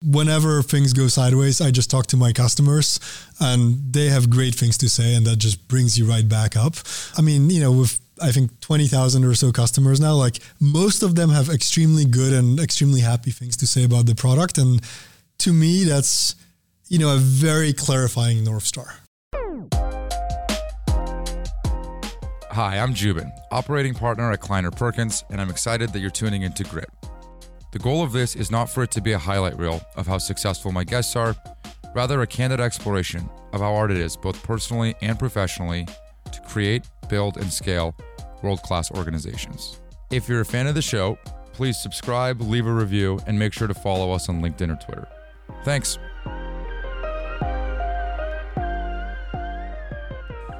whenever things go sideways, I just talk to my customers and they have great things to say and that just brings you right back up. I mean, you know, with I think 20,000 or so customers now, like most of them have extremely good and extremely happy things to say about the product. And to me, that's, you know, a very clarifying North Star. Hi, I'm Joubin, operating partner at Kleiner Perkins, and I'm excited that you're tuning into Grit. The goal of this is not for it to be a highlight reel of how successful my guests are, rather, a candid exploration of how hard it is, both personally and professionally, to create, build, and scale world class organizations. If you're a fan of the show, please subscribe, leave a review, and make sure to follow us on LinkedIn or Twitter. Thanks.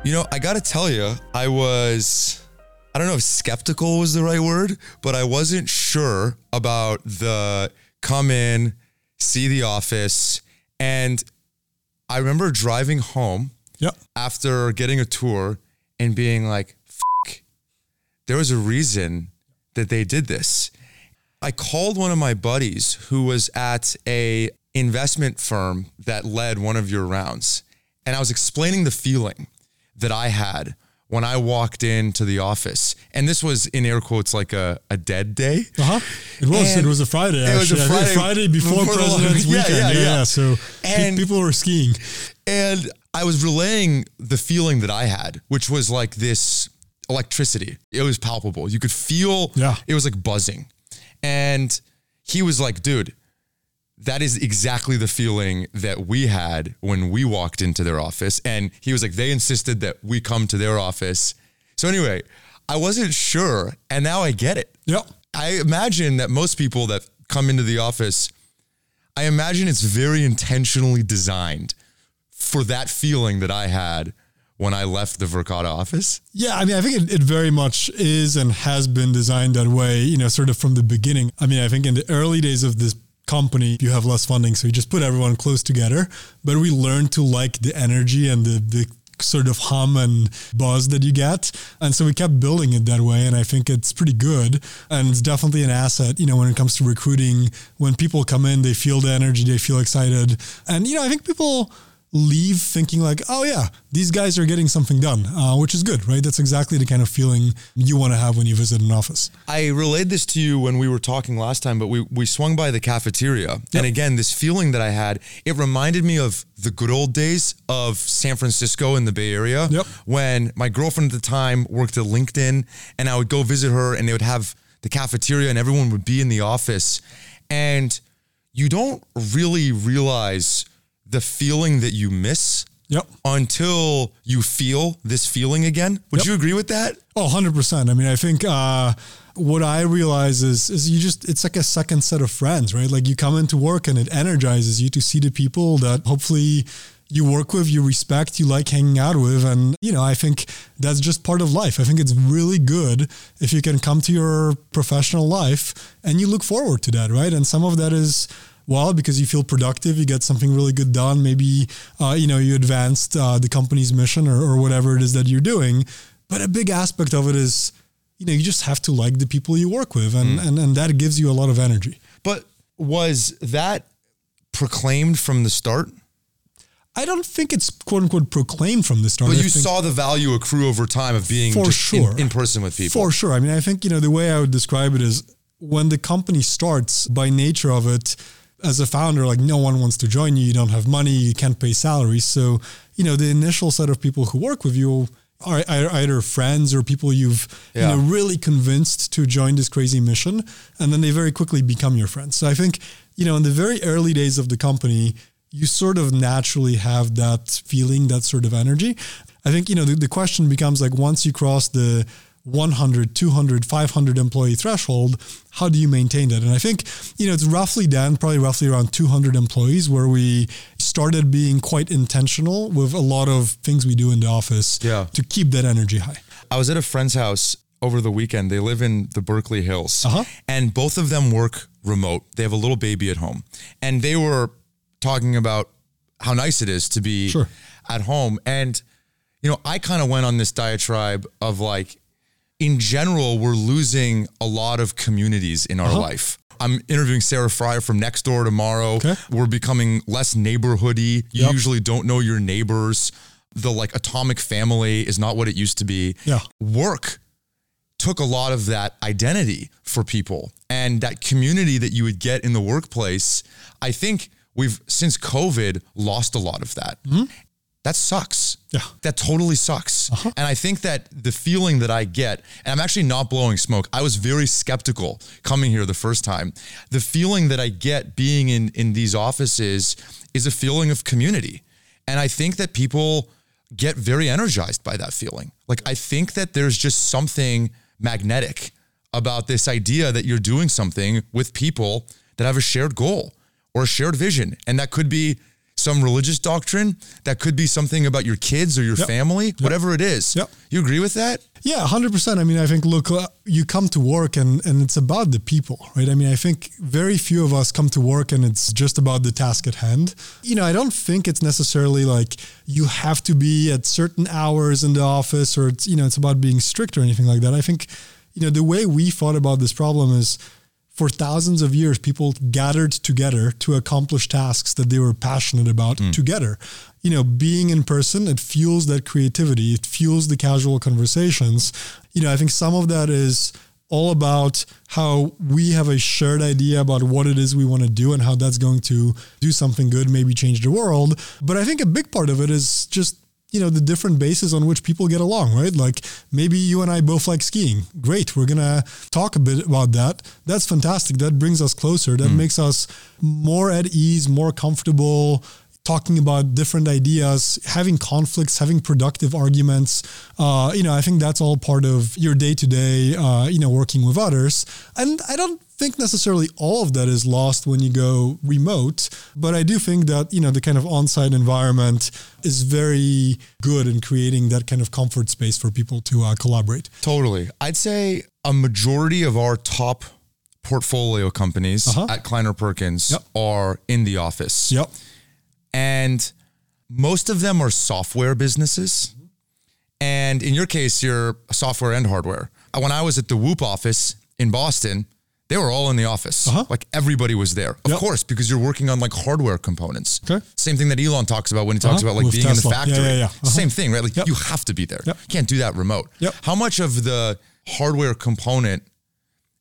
You know, I got to tell you, I was, I don't know if skeptical was the right word, but I wasn't sure about the come in, see the office. And I remember driving home Yep. after getting a tour and being like, there was a reason that they did this. I called one of my buddies who was at a investment firm that led one of your rounds. And I was explaining the feeling that I had when I walked into the office. And this was in air quotes like a, a dead day. Uh huh. It was. And it was a Friday. it was a Actually. Friday Friday before, before President's yeah, Weekend. yeah, Yeah, yeah. So pe- And- people were skiing. And I was relaying the feeling that I had, which was like this electricity. It was palpable. You could feel Yeah. it was like buzzing. And he was like, dude, that is exactly the feeling that we had when we walked into their office. And he was like, they insisted that we come to their office. So anyway, I wasn't sure. And now I get it. Yep. I imagine that most people that come into the office, I imagine it's very intentionally designed for that feeling that I had when I left the Verkada office. Yeah, I mean, I think it, it very much is and has been designed that way, you know, sort of from the beginning. I mean, I think in the early days of this company, you have less funding, so you just put everyone close together. But we learned to like the energy and the, the sort of hum and buzz that you get. And so we kept building it that way. And I think it's pretty good. And it's definitely an asset, you know, when it comes to recruiting. When people come in, they feel the energy, they feel excited. And, you know, I think people leave thinking like, oh yeah, these guys are getting something done, uh, which is good, right? That's exactly the kind of feeling you want to have when you visit an office. I relayed this to you when we were talking last time, but we, we swung by the cafeteria. And again, this feeling that I had, it reminded me of the good old days of San Francisco in the Bay Area Yep. when my girlfriend at the time worked at LinkedIn and I would go visit her and they would have the cafeteria and everyone would be in the office. And you don't really realize the feeling that you miss Yep. until you feel this feeling again. Would Yep. you agree with that? Oh, 100%. I mean, I think uh, what I realize is, is you just, it's like a second set of friends, right? Like you come into work and it energizes you to see the people that hopefully you work with, you respect, you like hanging out with. And, you know, I think that's just part of life. I think it's really good if you can come to your professional life and you look forward to that, right? And some of that is, well, because you feel productive, you get something really good done. Maybe, uh, you know, you advanced uh, the company's mission or, or whatever it is that you're doing. But a big aspect of it is, you know, you just have to like the people you work with, and, and, and that gives you a lot of energy. But was that proclaimed from the start? I don't think it's quote unquote proclaimed from the start. But you saw the value accrue over time of being For just in- sure. in, person with people. For sure. I mean, I think, you know, the way I would describe it is when the company starts, by nature of it, as a founder, like no one wants to join you, you don't have money, you can't pay salaries. So, you know, the initial set of people who work with you are ei- either friends or people you've, Yeah. you know, really convinced to join this crazy mission. And then they very quickly become your friends. So I think, you know, in the very early days of the company, you sort of naturally have that feeling, that sort of energy. I think, you know, the, the question becomes like once you cross the 100, 200, 500 employee threshold, how do you maintain that? And I think, you know, it's roughly down, probably roughly around 200 employees where we started being quite intentional with a lot of things we do in the office Yeah. to keep that energy high. I was at a friend's house over the weekend. They live in the Berkeley Hills, Uh-huh. and both of them work remote. They have a little baby at home, and they were talking about how nice it is to be Sure. at home. And you know, I kind of went on this diatribe of like, in general, we're losing a lot of communities in our uh-huh. life. I'm interviewing Sarah Friar from Nextdoor tomorrow. Okay. We're becoming less neighborhoody. You Yep. usually don't know your neighbors. The like atomic family is not what it used to be. Yeah. Work took a lot of that identity for people and that community that you would get in the workplace. I think we've since COVID lost a lot of that. Mm-hmm. That sucks. Yeah. That totally sucks. Uh-huh. And I think that the feeling that I get, and I'm actually not blowing smoke. I was very skeptical coming here the first time. The feeling that I get being in in these offices is a feeling of community. And I think that people get very energized by that feeling. Like I think that there's just something magnetic about this idea that you're doing something with people that have a shared goal or a shared vision. And that could be some religious doctrine, that could be something about your kids or your Yep. family, whatever it is. Yep. You agree with that? Yeah, hundred percent. I mean, I think look, uh, you come to work and and it's about the people, right? I mean, I think very few of us come to work and it's just about the task at hand. You know, I don't think it's necessarily like you have to be at certain hours in the office or it's you know it's about being strict or anything like that. I think you know the way we thought about this problem is for thousands of years, people gathered together to accomplish tasks that they were passionate about hmm. together. You know, being in person, it fuels that creativity, it fuels the casual conversations. You know, I think some of that is all about how we have a shared idea about what it is we want to do and how that's going to do something good, maybe change the world. But I think a big part of it is just you know the different bases on which people get along right? Like maybe you and i both like skiing. Great we're gonna talk a bit about that. That's fantastic. That brings us closer. That makes us more at ease more comfortable talking about different ideas having conflicts having productive arguments. Uh, you know i think that's all part of your day-to-day uh, you know working with others. And i don't think necessarily all of that is lost when you go remote, but I do think that you know the kind of on-site environment is very good in creating that kind of comfort space for people to uh, collaborate. Totally. I'd say a majority of our top portfolio companies Uh-huh. at Kleiner Perkins Yep. are in the office. Yep. and most of them are software businesses. And in your case, you're software and hardware. When I was at the Whoop office in Boston, they were all in the office. Uh-huh. Like everybody was there. Of Yep. course, because you're working on like hardware components. Okay. Same thing that Elon talks about when he talks Uh-huh. about like With being in Tesla. the Yeah, factory. yeah, yeah. Uh-huh. Same thing, right? Like Yep. you have to be there. Yep. You can't do that remote. How much of the hardware component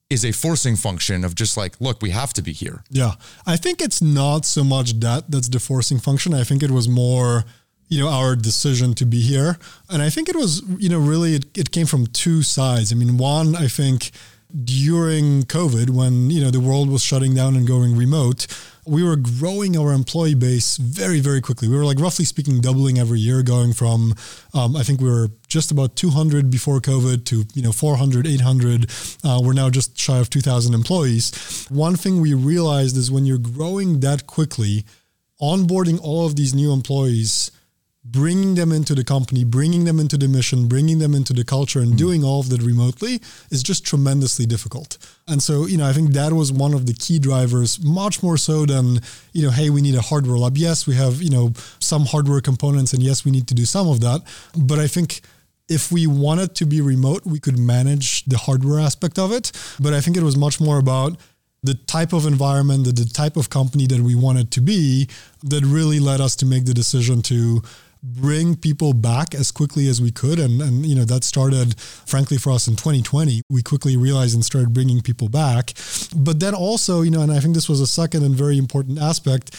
is a forcing function of just like, look, we have to be here. Yeah. I think it's not so much that that's the forcing function. I think it was more, you know, our decision to be here. And I think it was, you know, really it, it came from two sides. I mean, one, I think during COVID, when, you know, the world was shutting down and going remote, we were growing our employee base very, very quickly. We were like roughly speaking doubling every year, going from um, I think we were just about 200 before COVID to you know 400, 800. Uh, we're now just shy of 2,000 employees. One thing we realized is when you're growing that quickly, onboarding all of these new employees bringing them into the company, bringing them into the mission, bringing them into the culture, and hmm. doing all of that remotely is just tremendously difficult. And so, you know, I think that was one of the key drivers, much more so than, you know, hey, we need a hardware lab. Yes, we have, you know, some hardware components, and yes, we need to do some of that. But I think if we wanted to be remote, we could manage the hardware aspect of it. But I think it was much more about the type of environment, the, the type of company that we wanted to be that really led us to make the decision to bring people back as quickly as we could and and you know that started frankly for us in 2020 we quickly realized and started bringing people back but then also you know and i think this was a second and very important aspect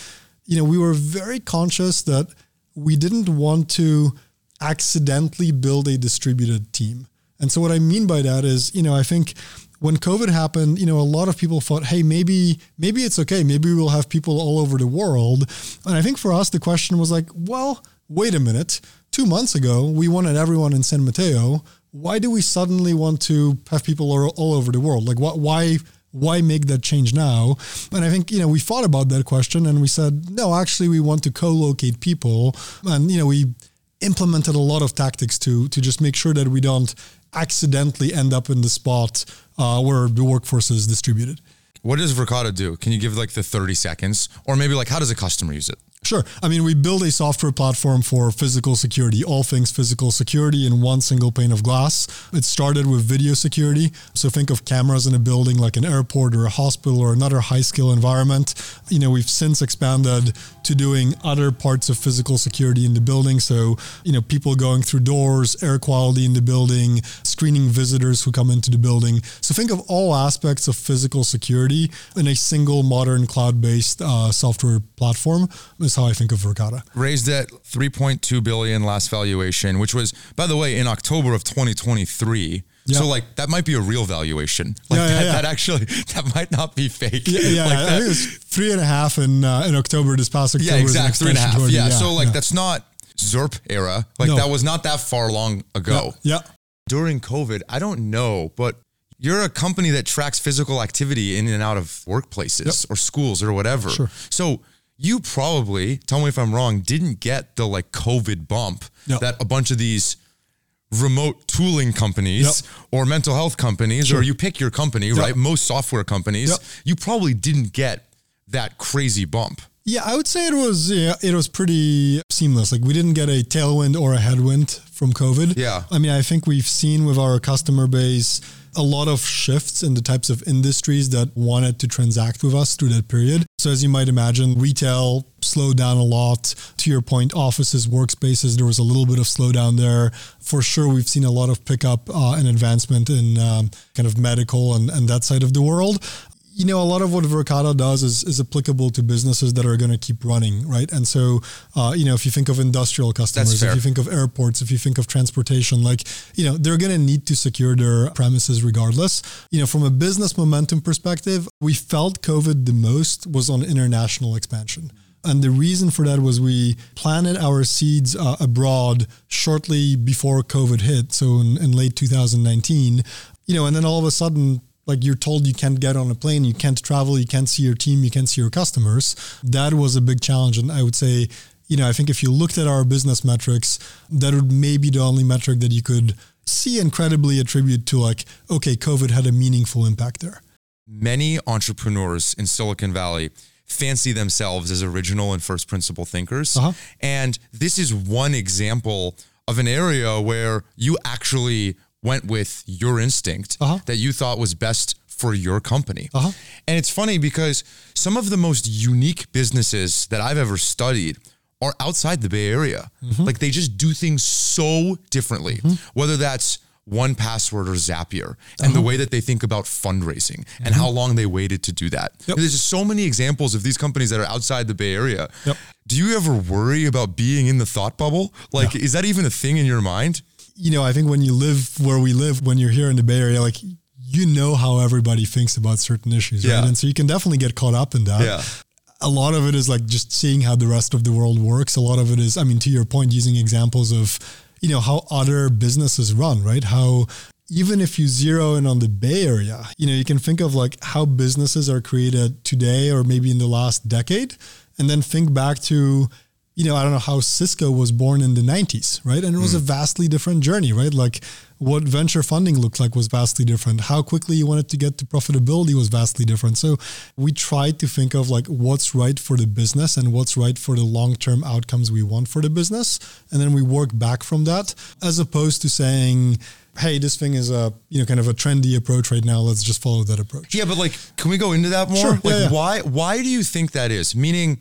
you know we were very conscious that we didn't want to accidentally build a distributed team and so what i mean by that is you know i think when COVID happened, you know, a lot of people thought, hey, maybe maybe it's okay. Maybe we'll have people all over the world. And I think for us, the question was like, well, wait a minute. Two months ago, we wanted everyone in San Mateo. Why do we suddenly want to have people all, over the world? Like, what? Why? Why make that change now? And I think you know we thought about that question and we said, no, actually, we want to co-locate people, and you know we implemented a lot of tactics to to just make sure that we don't accidentally end up in the spot uh, where the workforce is distributed. What does Verkada do? Can you give like the 30 seconds? Or maybe like how does a customer use it? Sure. I mean, we build a software platform for physical security, all things physical security in one single pane of glass. It started with video security. So think of cameras in a building like an airport or a hospital or another high skill environment. You know, we've since expanded to doing other parts of physical security in the building. So, you know, people going through doors, air quality in the building, screening visitors who come into the building. So think of all aspects of physical security in a single modern cloud based uh, software platform is how I think of Verkada. Raised at 3.2 billion last valuation, which was, by the way, in October of 2023. Yeah. So like that might be a real valuation. Like Yeah, yeah, that, yeah. that actually that might not be fake. Yeah, yeah like I think it was three and a half in uh, in October this past October. yeah, was three and a half. Yeah. So like that's not ZERP era. Like No. that was not that far long ago. yeah. During COVID, I don't know, but you're a company that tracks physical activity in and out of workplaces or schools or whatever. Sure. So you probably, tell me if I'm wrong, didn't get the like COVID bump Yep. that a bunch of these remote tooling companies Yep. or mental health companies, Sure. or you pick your company, right? Most software companies, Yep. you probably didn't get that crazy bump. Yeah, I would say it was yeah, it was pretty seamless. Like we didn't get a tailwind or a headwind from COVID. Yeah. I mean, I think we've seen with our customer base a lot of shifts in the types of industries that wanted to transact with us through that period. So as you might imagine, retail slowed down a lot. To your point, offices, workspaces, there was a little bit of slowdown there. For sure, we've seen a lot of pickup uh, and advancement in um, kind of medical and, and that side of the world you know, a lot of what Verkada does is, is applicable to businesses that are going to keep running, right? And so, uh, you know, if you think of industrial customers, if you think of airports, if you think of transportation, like, you know, they're going to need to secure their premises regardless. You know, from a business momentum perspective, we felt COVID the most was on international expansion. And the reason for that was we planted our seeds uh, abroad shortly before COVID hit. So in, in late 2019, you know, and then all of a sudden, like you're told you can't get on a plane, you can't travel, you can't see your team, you can't see your customers. That was a big challenge. And I would say, you know, I think if you looked at our business metrics, that would maybe the only metric that you could see and credibly attribute to like, okay, COVID had a meaningful impact there. many entrepreneurs in Silicon Valley fancy themselves as original and first principle thinkers. Uh-huh. And this is one example of an area where you actually went with your instinct Uh-huh. that you thought was best for your company. Uh-huh. And it's funny because some of the most unique businesses that I've ever studied are outside the Bay Area. Mm-hmm. Like they just do things so differently, whether that's 1Password or Zapier and Uh-huh. the way that they think about fundraising and how long they waited to do that. Mm-hmm. Yep. There's just so many examples of these companies that are outside the Bay Area. Yep. Do you ever worry about being in the thought bubble? Like, is that even a thing in your mind? You know, I think when you live where we live, when you're here in the Bay Area, like you know how everybody thinks about certain issues, Yeah. right? And so you can definitely get caught up in that. Yeah. A lot of it is like just seeing how the rest of the world works. A lot of it is, I mean, to your point, using examples of, you know, how other businesses run, right? How even if you zero in on the Bay Area, you know, you can think of like how businesses are created today or maybe in the last decade, and then think back to, you know, I don't know how Cisco was born in the 90s, right? And it was a mm. vastly different journey, right? Like what venture funding looked like was vastly different. How quickly you wanted to get to profitability was vastly different. So we tried to think of like what's right for the business and what's right for the long-term outcomes we want for the business. And then we work back from that as opposed to saying, hey, this thing is a, you know, kind of a trendy approach right now. Let's just follow that approach. Yeah, but like, can we go into that more? Sure, Like, yeah, yeah. why why do you think that is? Meaning,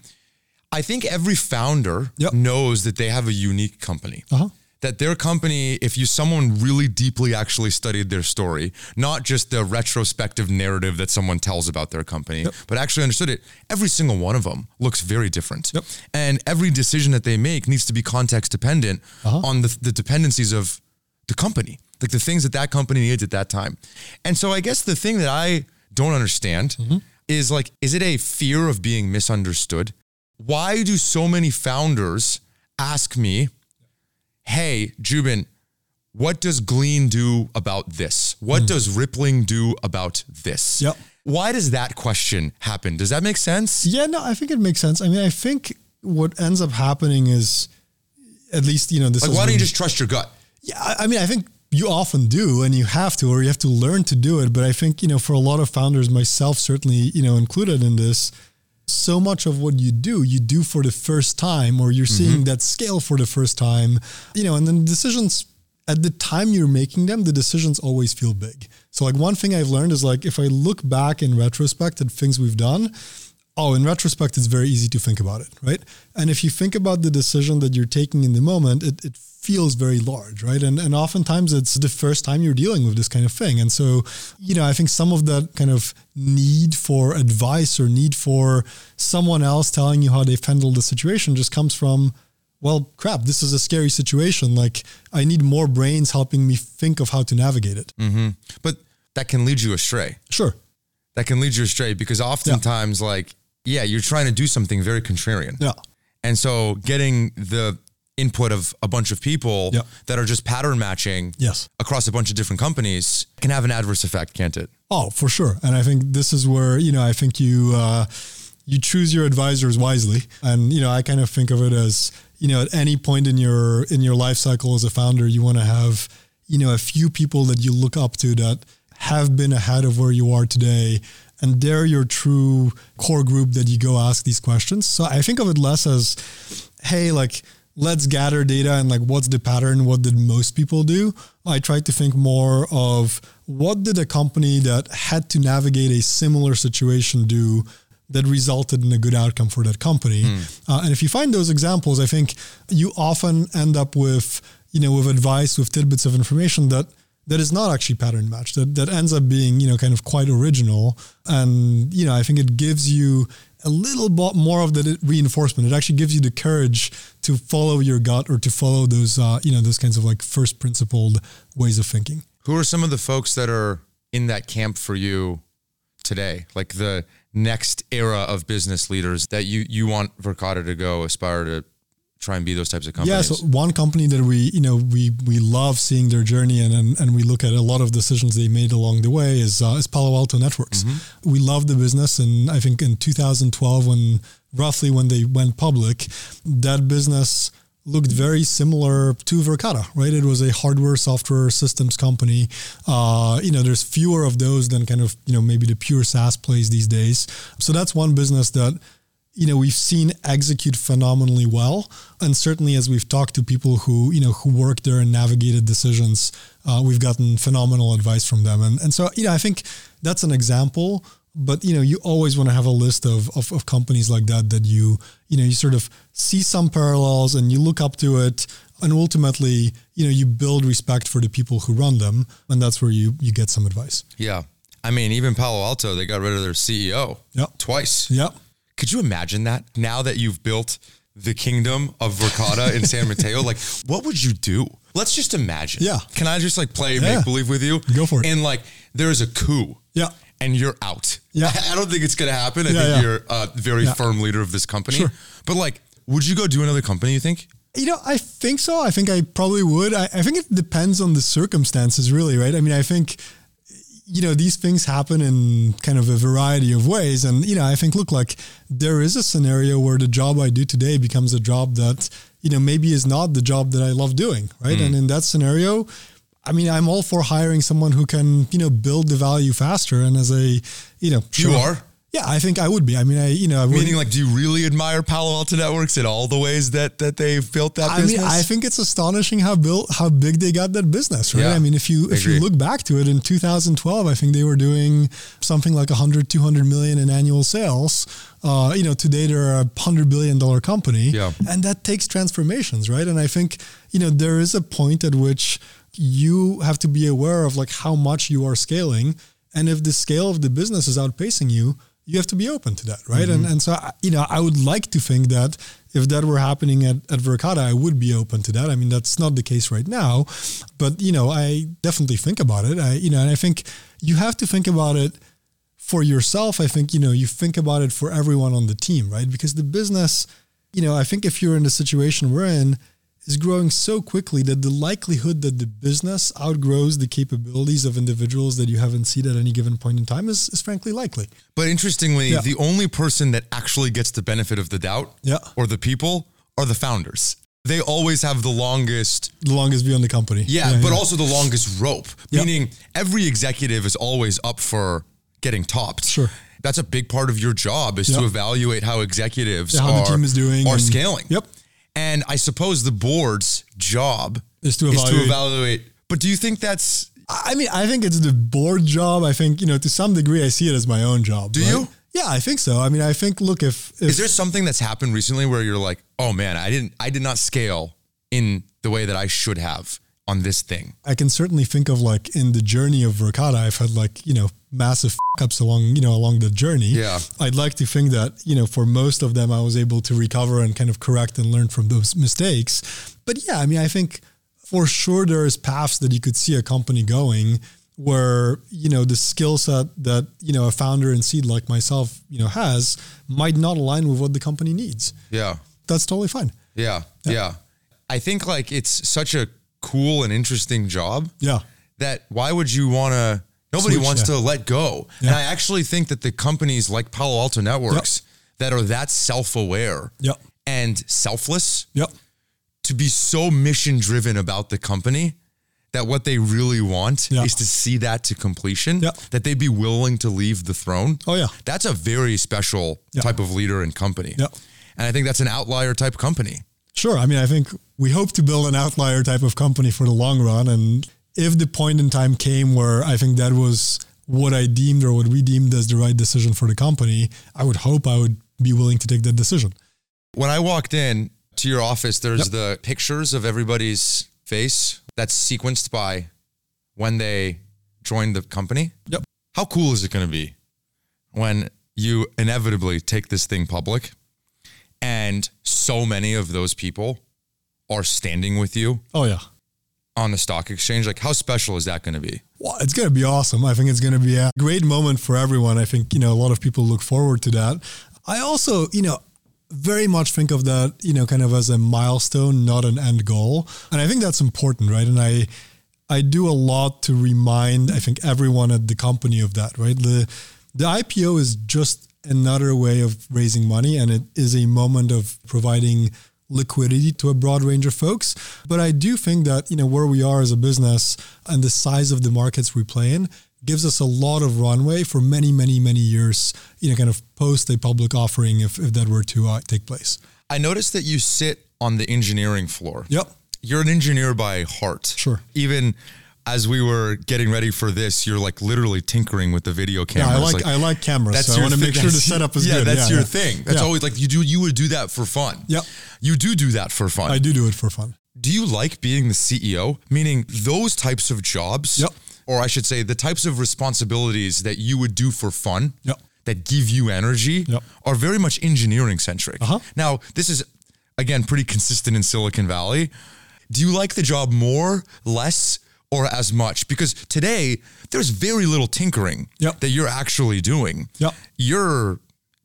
I think every founder Yep. knows that they have a unique company. Uh-huh. That their company, if you someone really deeply actually studied their story, not just the retrospective narrative that someone tells about their company, but actually understood it, every single one of them looks very different. Yep. And every decision that they make needs to be context dependent Uh-huh. on the, the dependencies of the company, like the things that that company needs at that time. And so I guess the thing that I don't understand Mm-hmm. is like, is it a fear of being misunderstood? Why do so many founders ask me, hey, Joubin, what does Glean do about this? What hmm. does Rippling do about this? Yep. Why does that question happen? Does that make sense? Yeah, no, I think it makes sense. I mean, I think what ends up happening is, at least you know, this Like, is why don't you just trust your gut? Yeah, I mean, I think you often do, and you have to, or you have to learn to do it. But I think you know, for a lot of founders, myself certainly, you know, included in this, so much of what you do, you do for the first time, or you're seeing mm-hmm. that scale for the first time, you know, and then decisions at the time you're making them, the decisions always feel big. So, like, one thing I've learned is like, if I look back in retrospect at things we've done, oh, in retrospect, it's very easy to think about it, right? And if you think about the decision that you're taking in the moment, it, it feels very large, right? And and oftentimes it's the first time you're dealing with this kind of thing. And so, you know, I think some of that kind of need for advice or need for someone else telling you how they've handled the situation just comes from, well, crap, this is a scary situation. Like I need more brains helping me think of how to navigate it. Mm-hmm. But that can lead you astray. Sure. That can lead you astray because oftentimes, like, yeah, you're trying to do something very contrarian. Yeah. And so getting the input of a bunch of people Yeah. that are just pattern matching Yes. across a bunch of different companies can have an adverse effect, can't it? Oh, for sure. And I think this is where, you know, I think you uh, you choose your advisors wisely. And, you know, I kind of think of it as, you know, at any point in your in your life cycle as a founder, you want to have, you know, a few people that you look up to that have been ahead of where you are today. And they're your true core group that you go ask these questions. So I think of it less as, hey, like, let's gather data and like what's the pattern what did most people do? I try to think more of what did a company that had to navigate a similar situation do that resulted in a good outcome for that company. Uh, and if you find those examples i think you often end up with you know with advice with tidbits of information that that is not actually pattern matched that, that ends up being you know kind of quite original. And you know i think it gives you a little bit more of the reinforcement it actually gives you the courage to follow your gut or to follow those uh, you know those kinds of like first principled ways of thinking Who are some of the folks that are in that camp for you today? Like the next era of business leaders that you you want Verkada to go aspire to try and be those types of companies? Yeah, so one company that we, you know, we we love seeing their journey and and, and we look at a lot of decisions they made along the way is uh, is Palo Alto Networks. We love the business, and I think in 2012, when roughly when they went public, that business looked very similar to Verkada, right? It was a hardware software systems company. Uh, you know, there's fewer of those than kind of you know maybe the pure SaaS plays these days. So that's one business that you know we've seen execute phenomenally well and certainly as we've talked to people who you know who work there and navigated decisions uh, we've gotten phenomenal advice from them and and so you know i think that's an example but you know you always want to have a list of, of of companies like that that you you know you sort of see some parallels and you look up to it and ultimately you know you build respect for the people who run them and that's where you you get some advice yeah. I mean, even Palo Alto, they got rid of their CEO Yep. twice. yeah Could you imagine that? Now that you've built the kingdom of Verkada in San Mateo, like what would you do? Let's just imagine. Yeah. Can I just like play Yeah. make believe with you? Go for it. And like there's a coup. Yeah. And you're out. Yeah. I don't think it's gonna happen. I Yeah, think yeah. you're a very firm leader of this company. Sure. But like, would you go do another company, you think? You know, I think so. I think I probably would. I, I think it depends on the circumstances, really, right? I mean, I think, you know, these things happen in kind of a variety of ways. And, you know, I think, look, like there is a scenario where the job I do today becomes a job that, you know, maybe is not the job that I love doing, right? And mm. in that scenario, I mean, I'm all for hiring someone who can, you know, build the value faster. And as a, you know, You are? Yeah, I think I would be. I mean, I, you know, I would. Meaning, like, do you really admire Palo Alto Networks in all the ways that that they've built that I business? mean, I think it's astonishing how built how big they got that business, right? Yeah, I mean, if you if you look back to it in 2012, I think they were doing something like 100 200 million in annual sales. Uh, you know, today they're a 100 billion dollar company. Yeah. And that takes transformations, right? And I think, you know, there is a point at which you have to be aware of like how much you are scaling and if the scale of the business is outpacing you, you have to be open to that, right? Mm-hmm. And and so I- you know, I would like to think that if that were happening at, at Verkada, I would be open to that. I mean, that's not the case right now, but you know, I definitely think about it. I you know, and I think you have to think about it for yourself. I think you know, you think about it for everyone on the team, right? Because the business, you know, I think if you're in the situation we're in, is growing so quickly that the likelihood that the business outgrows the capabilities of individuals that you haven't seen at any given point in time is, is frankly likely. But interestingly, Yeah. the only person that actually gets the benefit of the doubt Yeah. or the people are the founders. They always have the longest, The longest view on the company. yeah, but also the longest rope, Yeah. meaning every executive is always up for getting topped. Sure. that's a big part of your job is to evaluate how executives Yeah, how the team is doing are and- scaling. Yep. And I suppose the board's job Is to is to evaluate- evaluate. But do you think that's I mean, I think it's the board job. I think, you know, to some degree, I see it as my own job. Do right? you? Yeah, I think so. I mean, I think, look, if, if is there something that's happened recently where you're like, oh man, I didn't I did not scale in the way that I should have on this thing. I can certainly think of like in the journey of Verkada, I've had like, you know, massive f- ups along, you know, along the journey. Yeah. I'd like to think that, you know, for most of them, I was able to recover and kind of correct and learn from those mistakes. But yeah, I mean, I think for sure there is paths that you could see a company going where, you know, the skill set that, you know, a founder and seed like myself, you know, has might not align with what the company needs. Yeah. That's totally fine. Yeah. Yeah. I think like it's such a cool and interesting job Yeah. that why would you want to nobody Switch, wants yeah. to let go. And I actually think that the companies like Palo Alto Networks that are that self-aware Yep. and selfless Yep. to be so mission driven about the company that what they really want Yeah. is to see that to completion, Yeah. that they'd be willing to leave the throne. Oh, yeah. That's a very special Yeah. type of leader and company. Yeah. And I think that's an outlier type company. Sure. I mean, I think we hope to build an outlier type of company for the long run. And if the point in time came where I think that was what I deemed or what we deemed as the right decision for the company, I would hope I would be willing to take that decision. When I walked in to your office, there's Yep. the pictures of everybody's face that's sequenced by when they joined the company. Yep. How cool is it going to be when you inevitably take this thing public and so many of those people are standing with you Oh, yeah. on the stock exchange? Like, how special is that going to be? Well, it's going to be awesome. I think it's going to be a great moment for everyone. I think, you know, a lot of people look forward to that. I also, you know, very much think of that, you know, kind of as a milestone, not an end goal. And I think that's important, right? And I I do a lot to remind I think everyone at the company of that, right? The the IPO is just another way of raising money and it is a moment of providing liquidity to a broad range of folks. But I do think that, you know, where we are as a business and the size of the markets we play in gives us a lot of runway for many, many, many years, you know, kind of post a public offering if, if that were to uh, take place. I noticed that you sit on the engineering floor. Yep. You're an engineer by heart. Sure. Even as we were getting ready for this, you're like literally tinkering with the video Yeah, cameras. I like, I like cameras, so I want to make sure the That's- setup is yeah, good. that's your yeah. thing. That's Yeah. always like you do. You would do that for fun. Yep. You do do that for fun. I do do it for fun. Do you like being the CEO? Meaning those types of jobs, Yep. or I should say, the types of responsibilities that you would do for fun, Yep. that give you energy, Yep. are very much engineering centric. Uh-huh. Now, this is again pretty consistent in Silicon Valley. Do you like the job more, less, or as much? Because today there's very little tinkering Yep. that you're actually doing. Yep. You're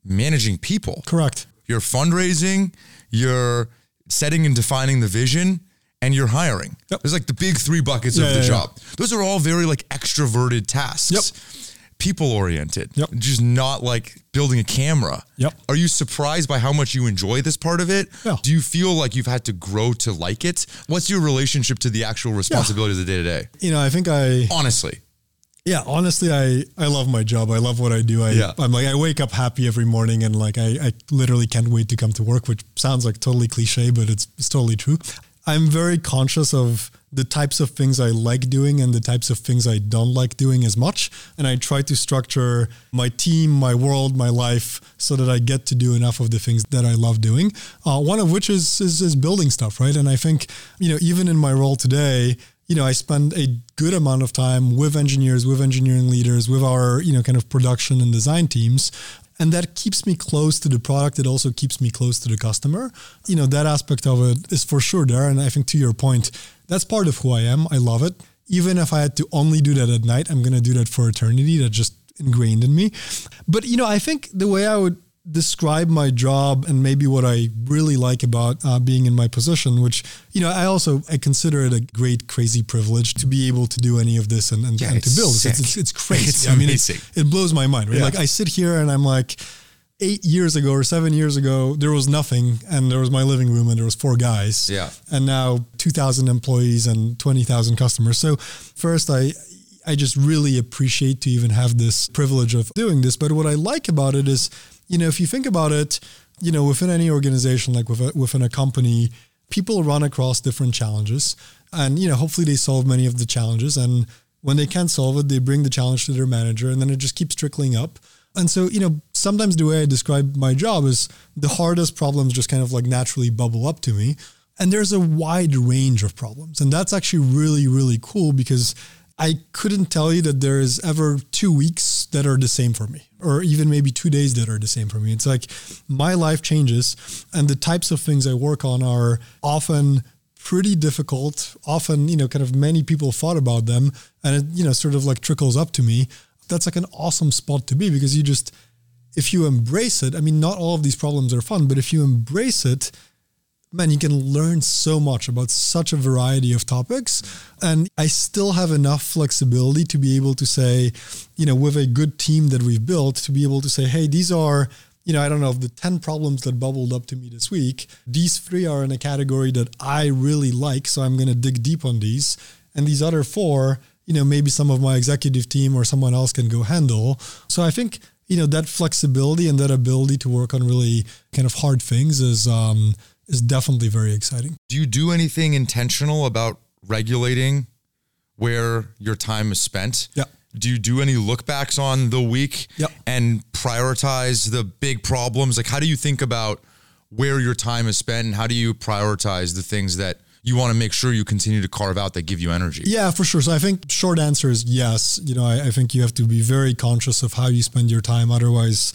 managing people Correct. you're fundraising, you're setting and defining the vision, and you're hiring. Yep. There's like the big three buckets Yeah, of the yeah, yeah. job. Those are all very like extroverted tasks. Yep. People oriented. Yep. Just not like building a camera. Yep. Are you surprised by how much you enjoy this part of it? Yeah. Do you feel like you've had to grow to like it? What's your relationship to the actual responsibilities of the day to day? You know, I think I Honestly. Yeah, honestly, I, I love my job. I love what I do. I, Yeah. I'm like, I wake up happy every morning and like, I, I literally can't wait to come to work, which sounds like totally cliche, but it's, it's totally true. I'm very conscious of the types of things I like doing and the types of things I don't like doing as much. And I try to structure my team, my world, my life so that I get to do enough of the things that I love doing. Uh, one of which is, is, is building stuff, right? And I think, you know, even in my role today, you know, I spend a good amount of time with engineers, with engineering leaders, with our, you know, kind of production and design teams. And that keeps me close to the product. It also keeps me close to the customer. You know, that aspect of it is for sure there. And I think to your point, that's part of who I am. I love it. Even if I had to only do that at night, I'm going to do that for eternity. That's just ingrained in me. But, you know, I think the way I would describe my job and maybe what I really like about uh, being in my position, which you know I also I consider it a great crazy privilege to be able to do any of this and, and, Yeah, and to build. It's, it's, it's crazy. It's I mean. It, it blows my mind. Right? Yeah. Like I sit here and I'm like. Eight years ago or seven years ago, there was nothing, and there was my living room, and there was four guys. Yeah. And now two thousand employees and twenty thousand customers. So first, I I just really appreciate to even have this privilege of doing this. But what I like about it is, you know, if you think about it, you know, within any organization, like within a company, people run across different challenges and, you know, hopefully they solve many of the challenges. And when they can't solve it, they bring the challenge to their manager and then it just keeps trickling up. And so, you know, sometimes the way I describe my job is the hardest problems just kind of like naturally bubble up to me. And there's a wide range of problems. And that's actually really, really cool because I couldn't tell you that there is ever two weeks that are the same for me, or even maybe two days that are the same for me. It's like my life changes, and the types of things I work on are often pretty difficult. Often, you know, kind of many people thought about them, and it, you know, sort of like trickles up to me. That's like an awesome spot to be because you just, if you embrace it, I mean, not all of these problems are fun, but if you embrace it, man, you can learn so much about such a variety of topics. And I still have enough flexibility to be able to say, you know, with a good team that we've built, to be able to say, hey, these are, you know, I don't know, of the 10 problems that bubbled up to me this week, these three are in a category that I really like. So I'm going to dig deep on these. And these other four, you know, maybe some of my executive team or someone else can go handle. So I think, you know, that flexibility and that ability to work on really kind of hard things is, um, is definitely very exciting. Do you do anything intentional about regulating where your time is spent? Yeah. Do you do any lookbacks on the week yep. and prioritize the big problems? Like, how do you think about where your time is spent and how do you prioritize the things that you want to make sure you continue to carve out that give you energy? Yeah, for sure. So I think short answer is yes. You know, I, I think you have to be very conscious of how you spend your time. Otherwise,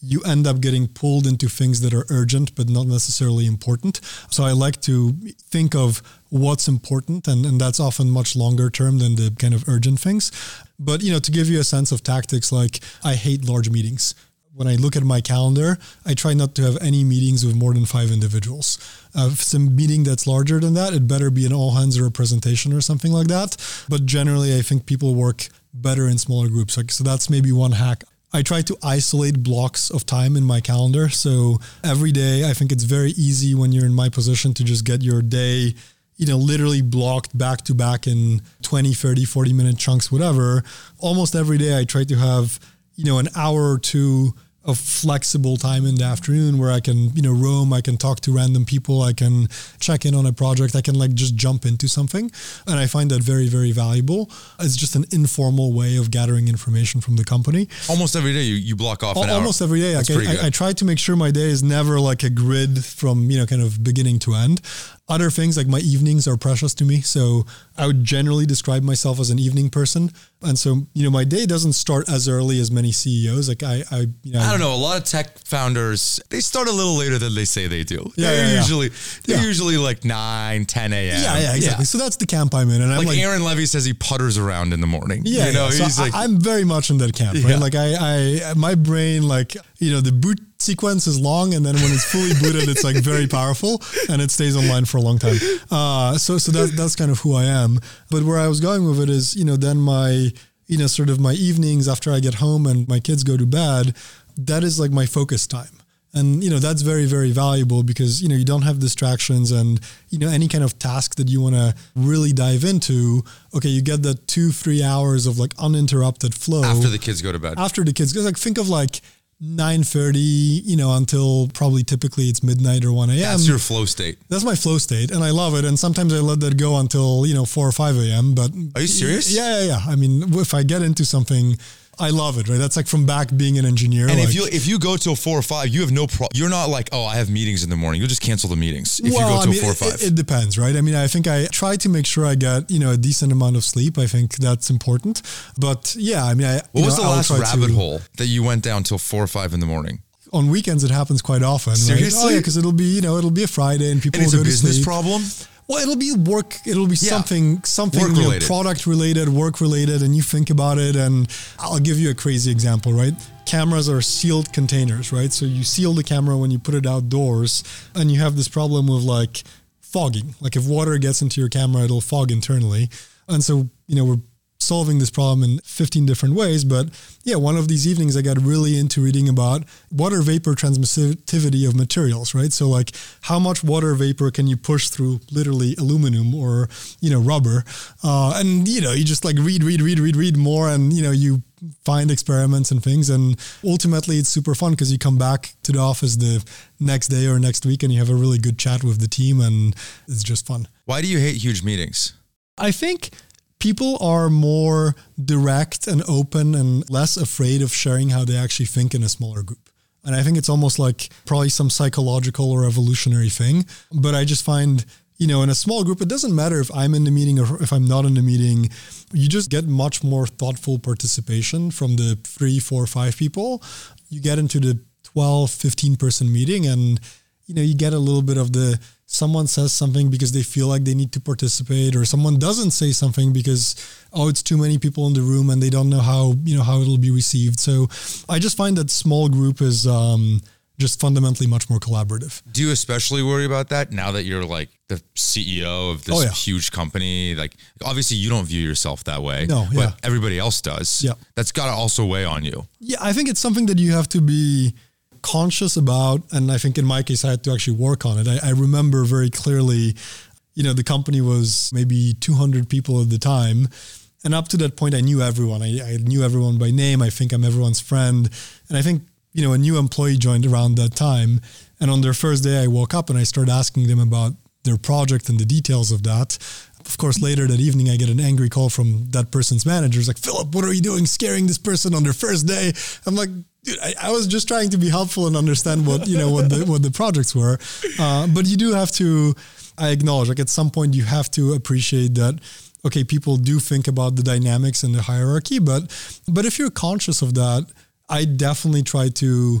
you end up getting pulled into things that are urgent but not necessarily important. So I like to think of what's important and, and that's often much longer term than the kind of urgent things. But you know, to give you a sense of tactics, like I hate large meetings. When I look at my calendar, I try not to have any meetings with more than five individuals. Uh, if it's a meeting that's larger than that, it better be an all hands or a presentation or something like that. But generally, I think people work better in smaller groups. Like, so that's maybe one hack I try to isolate blocks of time in my calendar. So every day, I think it's very easy when you're in my position to just get your day, you know, literally blocked back to back in 20, 30, 40 minute chunks, whatever. Almost every day, I try to have, you know, an hour or two a flexible time in the afternoon where I can, you know, roam, I can talk to random people, I can check in on a project, I can like just jump into something. And I find that very, very valuable. It's just an informal way of gathering information from the company. Almost every day you, you block off an Almost every day. Like I, I, I try to make sure my day is never like a grid from, you know, kind of beginning to end. Other things like my evenings are precious to me. So I would generally describe myself as an evening person. And so, you know, my day doesn't start as early as many CEOs. Like I, I, you know, I don't know. A lot of tech founders, they start a little later than they say they do. Yeah, they're yeah, usually, yeah. they're usually like 9, 10 a.m. Yeah, yeah, exactly. So that's the camp I'm in. And I'm like, like Aaron Levie says he putters around in the morning. Yeah, you know, yeah. he's so like, I, am very much in that camp, right? Like I, I, my brain, like you know, the boot sequence is long, and then when it's fully booted, it's like very powerful, and it stays online for a long time. Uh, so, so that that's kind of who I am. But where I was going with it is, you know, then my, you know, sort of my evenings after I get home and my kids go to bed, that is like my focus time and you know that's very very valuable because you know you don't have distractions and you know any kind of task that you want to really dive into okay you get the two three hours of like uninterrupted flow after the kids go to bed after the kids go like think of like 9.30 you know until probably typically it's midnight or 1 a.m that's your flow state. That's my flow state and i love it and sometimes i let that go until you know 4 or 5 a.m but are you serious? Yeah yeah yeah. I mean if i get into something I love it, right? That's like from back being an engineer. And like, if you if you go till four or five, you have no pro. You're not like, oh, I have meetings in the morning. You'll just cancel the meetings if well, you go till I mean, four or five. It, it depends, right? I mean, I think I try to make sure I get you know a decent amount of sleep. I think that's important. But yeah, I mean, I, what was know, the last rabbit to, hole that you went down till four or five in the morning? On weekends, it happens quite often. Right? Seriously? Oh yeah, because it'll be you know it'll be a Friday and people And will go to business sleep. problem. Well, it'll be work. It'll be Yeah. something, something Work you know, product related, work related, and you think about it. And I'll give you a crazy example, right? Cameras are sealed containers, right? So you seal the camera when you put it outdoors, and you have this problem with like fogging. Like if water gets into your camera, it'll fog internally. And so you know we're solving this problem in 15 different ways. But yeah, one of these evenings I got really into reading about water vapor transmissivity of materials, right? So like how much water vapor can you push through literally aluminum or, you know, rubber? Uh, and, you know, you just like read, read, read, read, read more and, you know, you find experiments and things. And ultimately it's super fun because you come back to the office the next day or next week and you have a really good chat with the team and it's just fun. Why do you hate huge meetings? I think people are more direct and open and less afraid of sharing how they actually think in a smaller group. And I think it's almost like probably some psychological or evolutionary thing. But I just find, you know, in a small group, it doesn't matter if I'm in the meeting or if I'm not in the meeting. You just get much more thoughtful participation from the three, four, five people. You get into the 12, 15 person meeting and, you know, you get a little bit of the someone says something because they feel like they need to participate or someone doesn't say something because oh it's too many people in the room and they don't know how you know how it'll be received. So i just find that small group is um, just fundamentally much more collaborative. Do you especially worry about that now that you're like the ceo of this oh, yeah. huge company? Like obviously you don't view yourself that way no yeah. but everybody else does. Yeah. That's got to also weigh on you. Yeah i think it's something that you have to be conscious about, and I think in my case, I had to actually work on it. I, I remember very clearly, you know, the company was maybe 200 people at the time. And up to that point, I knew everyone. I, I knew everyone by name. I think I'm everyone's friend. And I think, you know, a new employee joined around that time. And on their first day, I woke up and I started asking them about their project and the details of that. Of course, later that evening, I get an angry call from that person's manager. It's like, Filip, what are you doing scaring this person on their first day? I'm like, dude, I, I, was just trying to be helpful and understand what you know what the what the projects were. Uh, but you do have to. I acknowledge, like at some point, you have to appreciate that. Okay, people do think about the dynamics and the hierarchy, but but if you're conscious of that, I definitely try to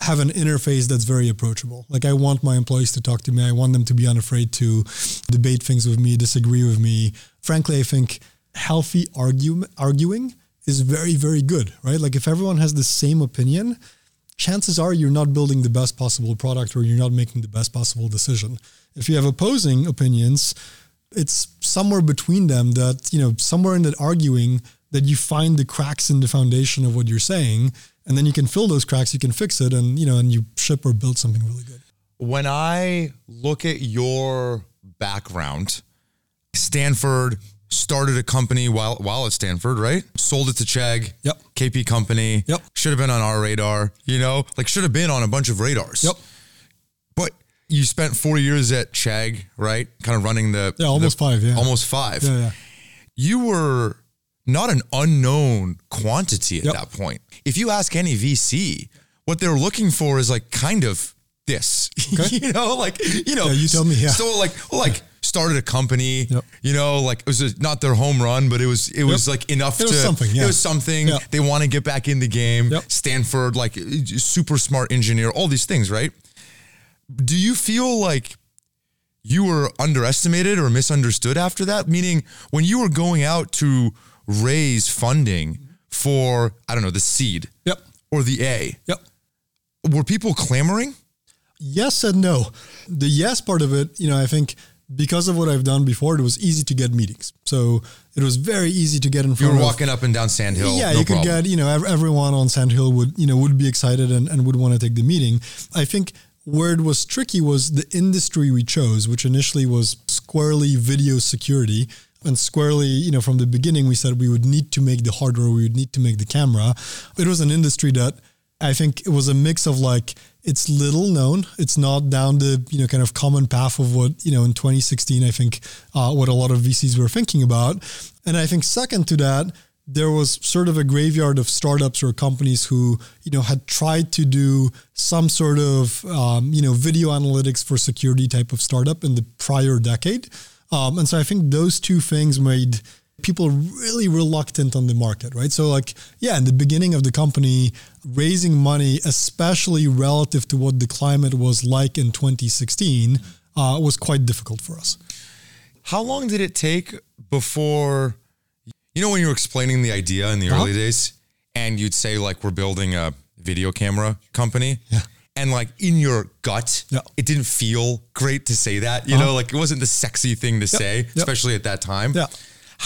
have an interface that's very approachable. Like I want my employees to talk to me. I want them to be unafraid to debate things with me, disagree with me. Frankly, I think healthy argue, arguing is very, very good, right? Like if everyone has the same opinion, chances are you're not building the best possible product or you're not making the best possible decision. If you have opposing opinions, it's somewhere between them that, you know, somewhere in that arguing that you find the cracks in the foundation of what you're saying and then you can fill those cracks, you can fix it and, you know, and you ship or build something really good. When I look at your background, Stanford, started a company while while at Stanford, right? Sold it to Chegg. Yep. KP company. Yep. Should have been on our radar, you know? Like should have been on a bunch of radars. Yep. But you spent four years at Chegg, right? Kind of running the Yeah, almost the, five, yeah. Almost five. Yeah, yeah. You were not an unknown quantity at yep. that point. If you ask any VC, what they're looking for is like kind of this. Okay. you know, like you know, yeah, you tell me. Yeah. So like, like started a company. Yep. You know, like it was a, not their home run, but it was it was like enough it to something. Yeah. It was something. Yep. They want to get back in the game. Yep. Stanford, like super smart engineer, all these things, right? Do you feel like you were underestimated or misunderstood after that? Meaning, when you were going out to raise funding for I don't know the seed, yep, or the A, yep, were people clamoring? Yes and no. The yes part of it, you know, I think because of what I've done before, it was easy to get meetings. So it was very easy to get in front. You were of, walking up and down Sand Hill. Yeah, no you could problem. get. You know, everyone on Sand Hill would you know would be excited and, and would want to take the meeting. I think where it was tricky was the industry we chose, which initially was squarely video security. And squarely, you know, from the beginning, we said we would need to make the hardware, we would need to make the camera. It was an industry that I think it was a mix of like it's little known. It's not down the you know kind of common path of what you know in 2016. I think uh, what a lot of VCs were thinking about, and I think second to that, there was sort of a graveyard of startups or companies who you know had tried to do some sort of um, you know video analytics for security type of startup in the prior decade, um, and so I think those two things made people are really reluctant on the market, right? So, like, yeah, in the beginning of the company, raising money, especially relative to what the climate was like in 2016, uh, was quite difficult for us. How long did it take before, you know, when you were explaining the idea in the uh-huh. early days, and you'd say, like, we're building a video camera company? Yeah and like in your gut, yeah. it didn't feel great to say that. You uh-huh. know, like it wasn't the sexy thing to yep. say, yep. especially at that time. Yeah.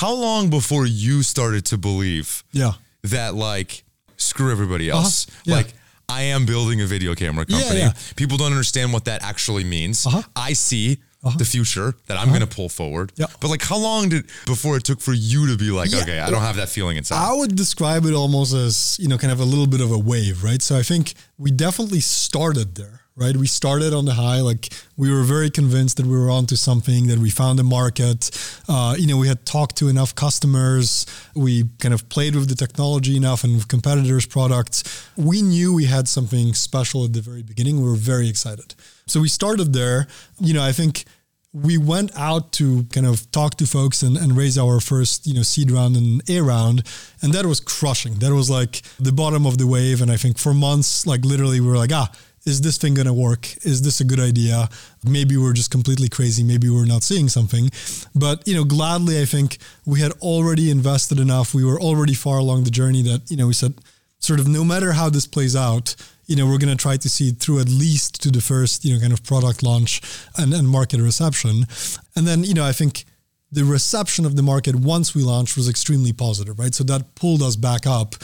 How long before you started to believe Yeah. that like screw everybody else? Uh-huh. Yeah. Like I am building a video camera company. yeah. People don't understand what that actually means. Uh-huh. I see the future that I'm going to pull forward. Yeah. But like how long did before it took for you to be like, Yeah. okay, I don't have that feeling inside. I would describe it almost as, you know, kind of a little bit of a wave, right? So I think we definitely started there, right? We started on the high, like we were very convinced that we were onto something, that we found a market. Uh, you know, we had talked to enough customers. We kind of played with the technology enough and with competitors' products. We knew we had something special at the very beginning. We were very excited. So we started there. You know, I think we went out to kind of talk to folks and, and raise our first, you know, seed round and A round. And that was crushing. That was like the bottom of the wave. And I think for months, like literally we were like, ah, is this thing going to work? Is this a good idea? Maybe we're just completely crazy. Maybe we're not seeing something. But, you know, gladly, I think we had already invested enough. We were already far along the journey that, you know, we said sort of no matter how this plays out, you know, we're going to try to see it through at least to the first, you know, kind of product launch and, and market reception. And then, you know, I think the reception of the market once we launched was extremely positive, right? So that pulled us back up.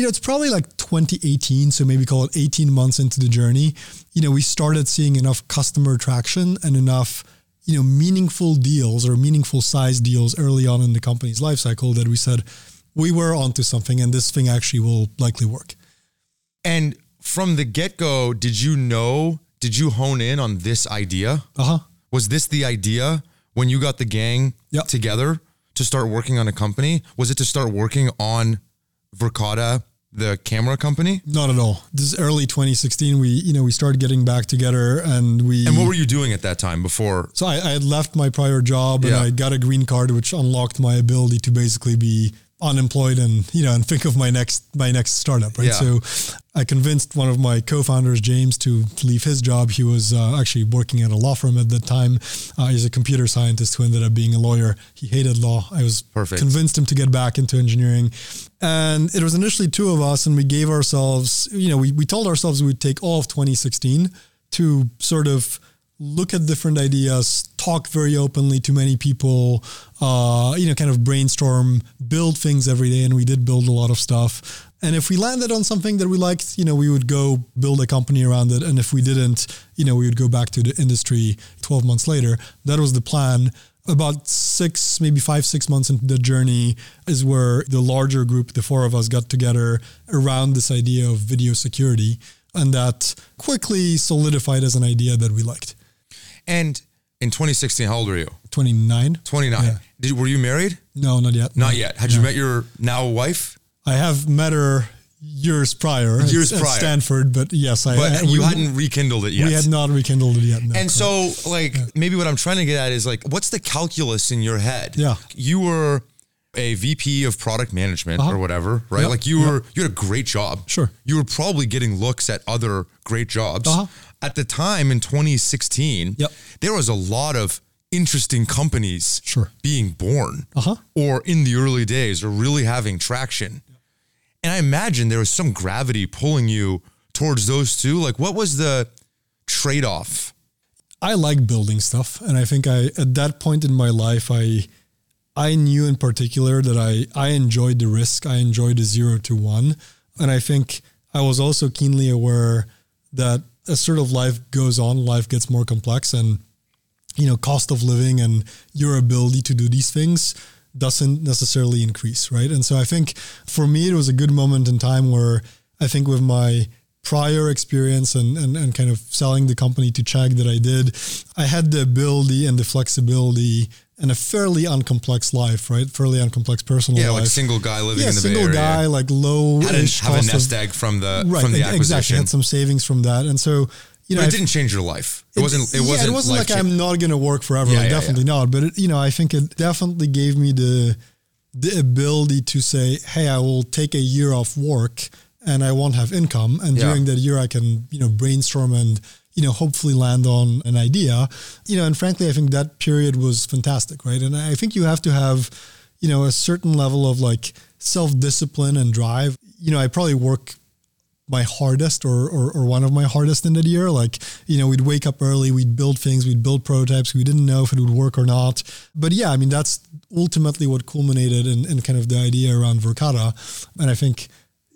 You know, it's probably like 2018, so maybe call it 18 months into the journey. You know, we started seeing enough customer traction and enough, you know, meaningful deals or meaningful size deals early on in the company's life cycle that we said we were onto something and this thing actually will likely work. and from the get-go, did you know, did you hone in on this idea? Uh huh. Was this the idea when you got the gang Yep. together to start working on a company? Was it to start working on Verkada, the camera company? Not at all. This is early 2016. We, you know, we started getting back together and we. And what were you doing at that time before? so I, I had left my prior job and I got a green card, which unlocked my ability to basically be unemployed and you know and think of my next my next startup right Yeah. so i convinced one of my co-founders james to leave his job he was uh, actually working at a law firm at that time uh, he's a computer scientist who ended up being a lawyer he hated law i was Perfect. convinced him to get back into engineering and it was initially two of us and we gave ourselves you know we, we told ourselves we'd take all of 2016 to sort of look at different ideas, talk very openly to many people, uh, you know, kind of brainstorm, build things every day. And we did build a lot of stuff. And if we landed on something that we liked, you know, we would go build a company around it. And if we didn't, you know, we would go back to the industry 12 months later. That was the plan. About six, maybe five, six months into the journey is where the larger group, the four of us, got together around this idea of video security. And that quickly solidified as an idea that we liked. And in 2016, how old were you? 29? 29. Yeah. Did, were you married? No, not yet. Not No. yet. Had you met your now wife? I have met her years prior. Years at, prior. Stanford, but yes, I. But I- you we, hadn't rekindled it yet. We had not rekindled it yet. No, And correct. so, like, maybe what I'm trying to get at is like, what's the calculus in your head? Yeah. You were a VP of product management Uh-huh. or whatever, right? Yep. Like, you Yep. were you had a great job. Sure. You were probably getting looks at other great jobs. Uh-huh. At the time in 2016, Yep. there was a lot of interesting companies Sure. being born Uh-huh. or in the early days or really having traction. And I imagine there was some gravity pulling you towards those two. Like, what was the trade off? I like building stuff, and I think I at that point in my life, I I knew in particular that I I enjoyed the risk. I enjoyed the zero to one, and I think I was also keenly aware that as sort of life goes on, life gets more complex, and you know, cost of living and your ability to do these things doesn't necessarily increase, right? And so I think for me, it was a good moment in time where I think with my prior experience and, and, and kind of selling the company to Chegg that I did, I had the ability and the flexibility and a fairly uncomplex life, right? Fairly uncomplex personal Yeah, life. like single guy living yeah, in the single Bay Area. guy, like low Had a, have a nest egg from the right, from the ex- exactly. acquisition. Had some savings from that, and so you know, but it didn't change your life. It, wasn't. It yeah, wasn't. it wasn't like life-changing. I'm not going to work forever. Yeah, like, yeah, definitely not. But it, you know, I think it definitely gave me the the ability to say, "Hey, I will take a year off work and I won't have income, and during that year, I can you know brainstorm and you know hopefully land on an idea." You know, and frankly, I think that period was fantastic, right? And I think you have to have you know a certain level of like self discipline and drive. You know, I probably work my hardest or, or, or one of my hardest in that year. Like, you know, we'd wake up early, we'd build things, we'd build prototypes. We didn't know if it would work or not. But yeah, I mean, that's ultimately what culminated in, in kind of the idea around Verkada. And I think,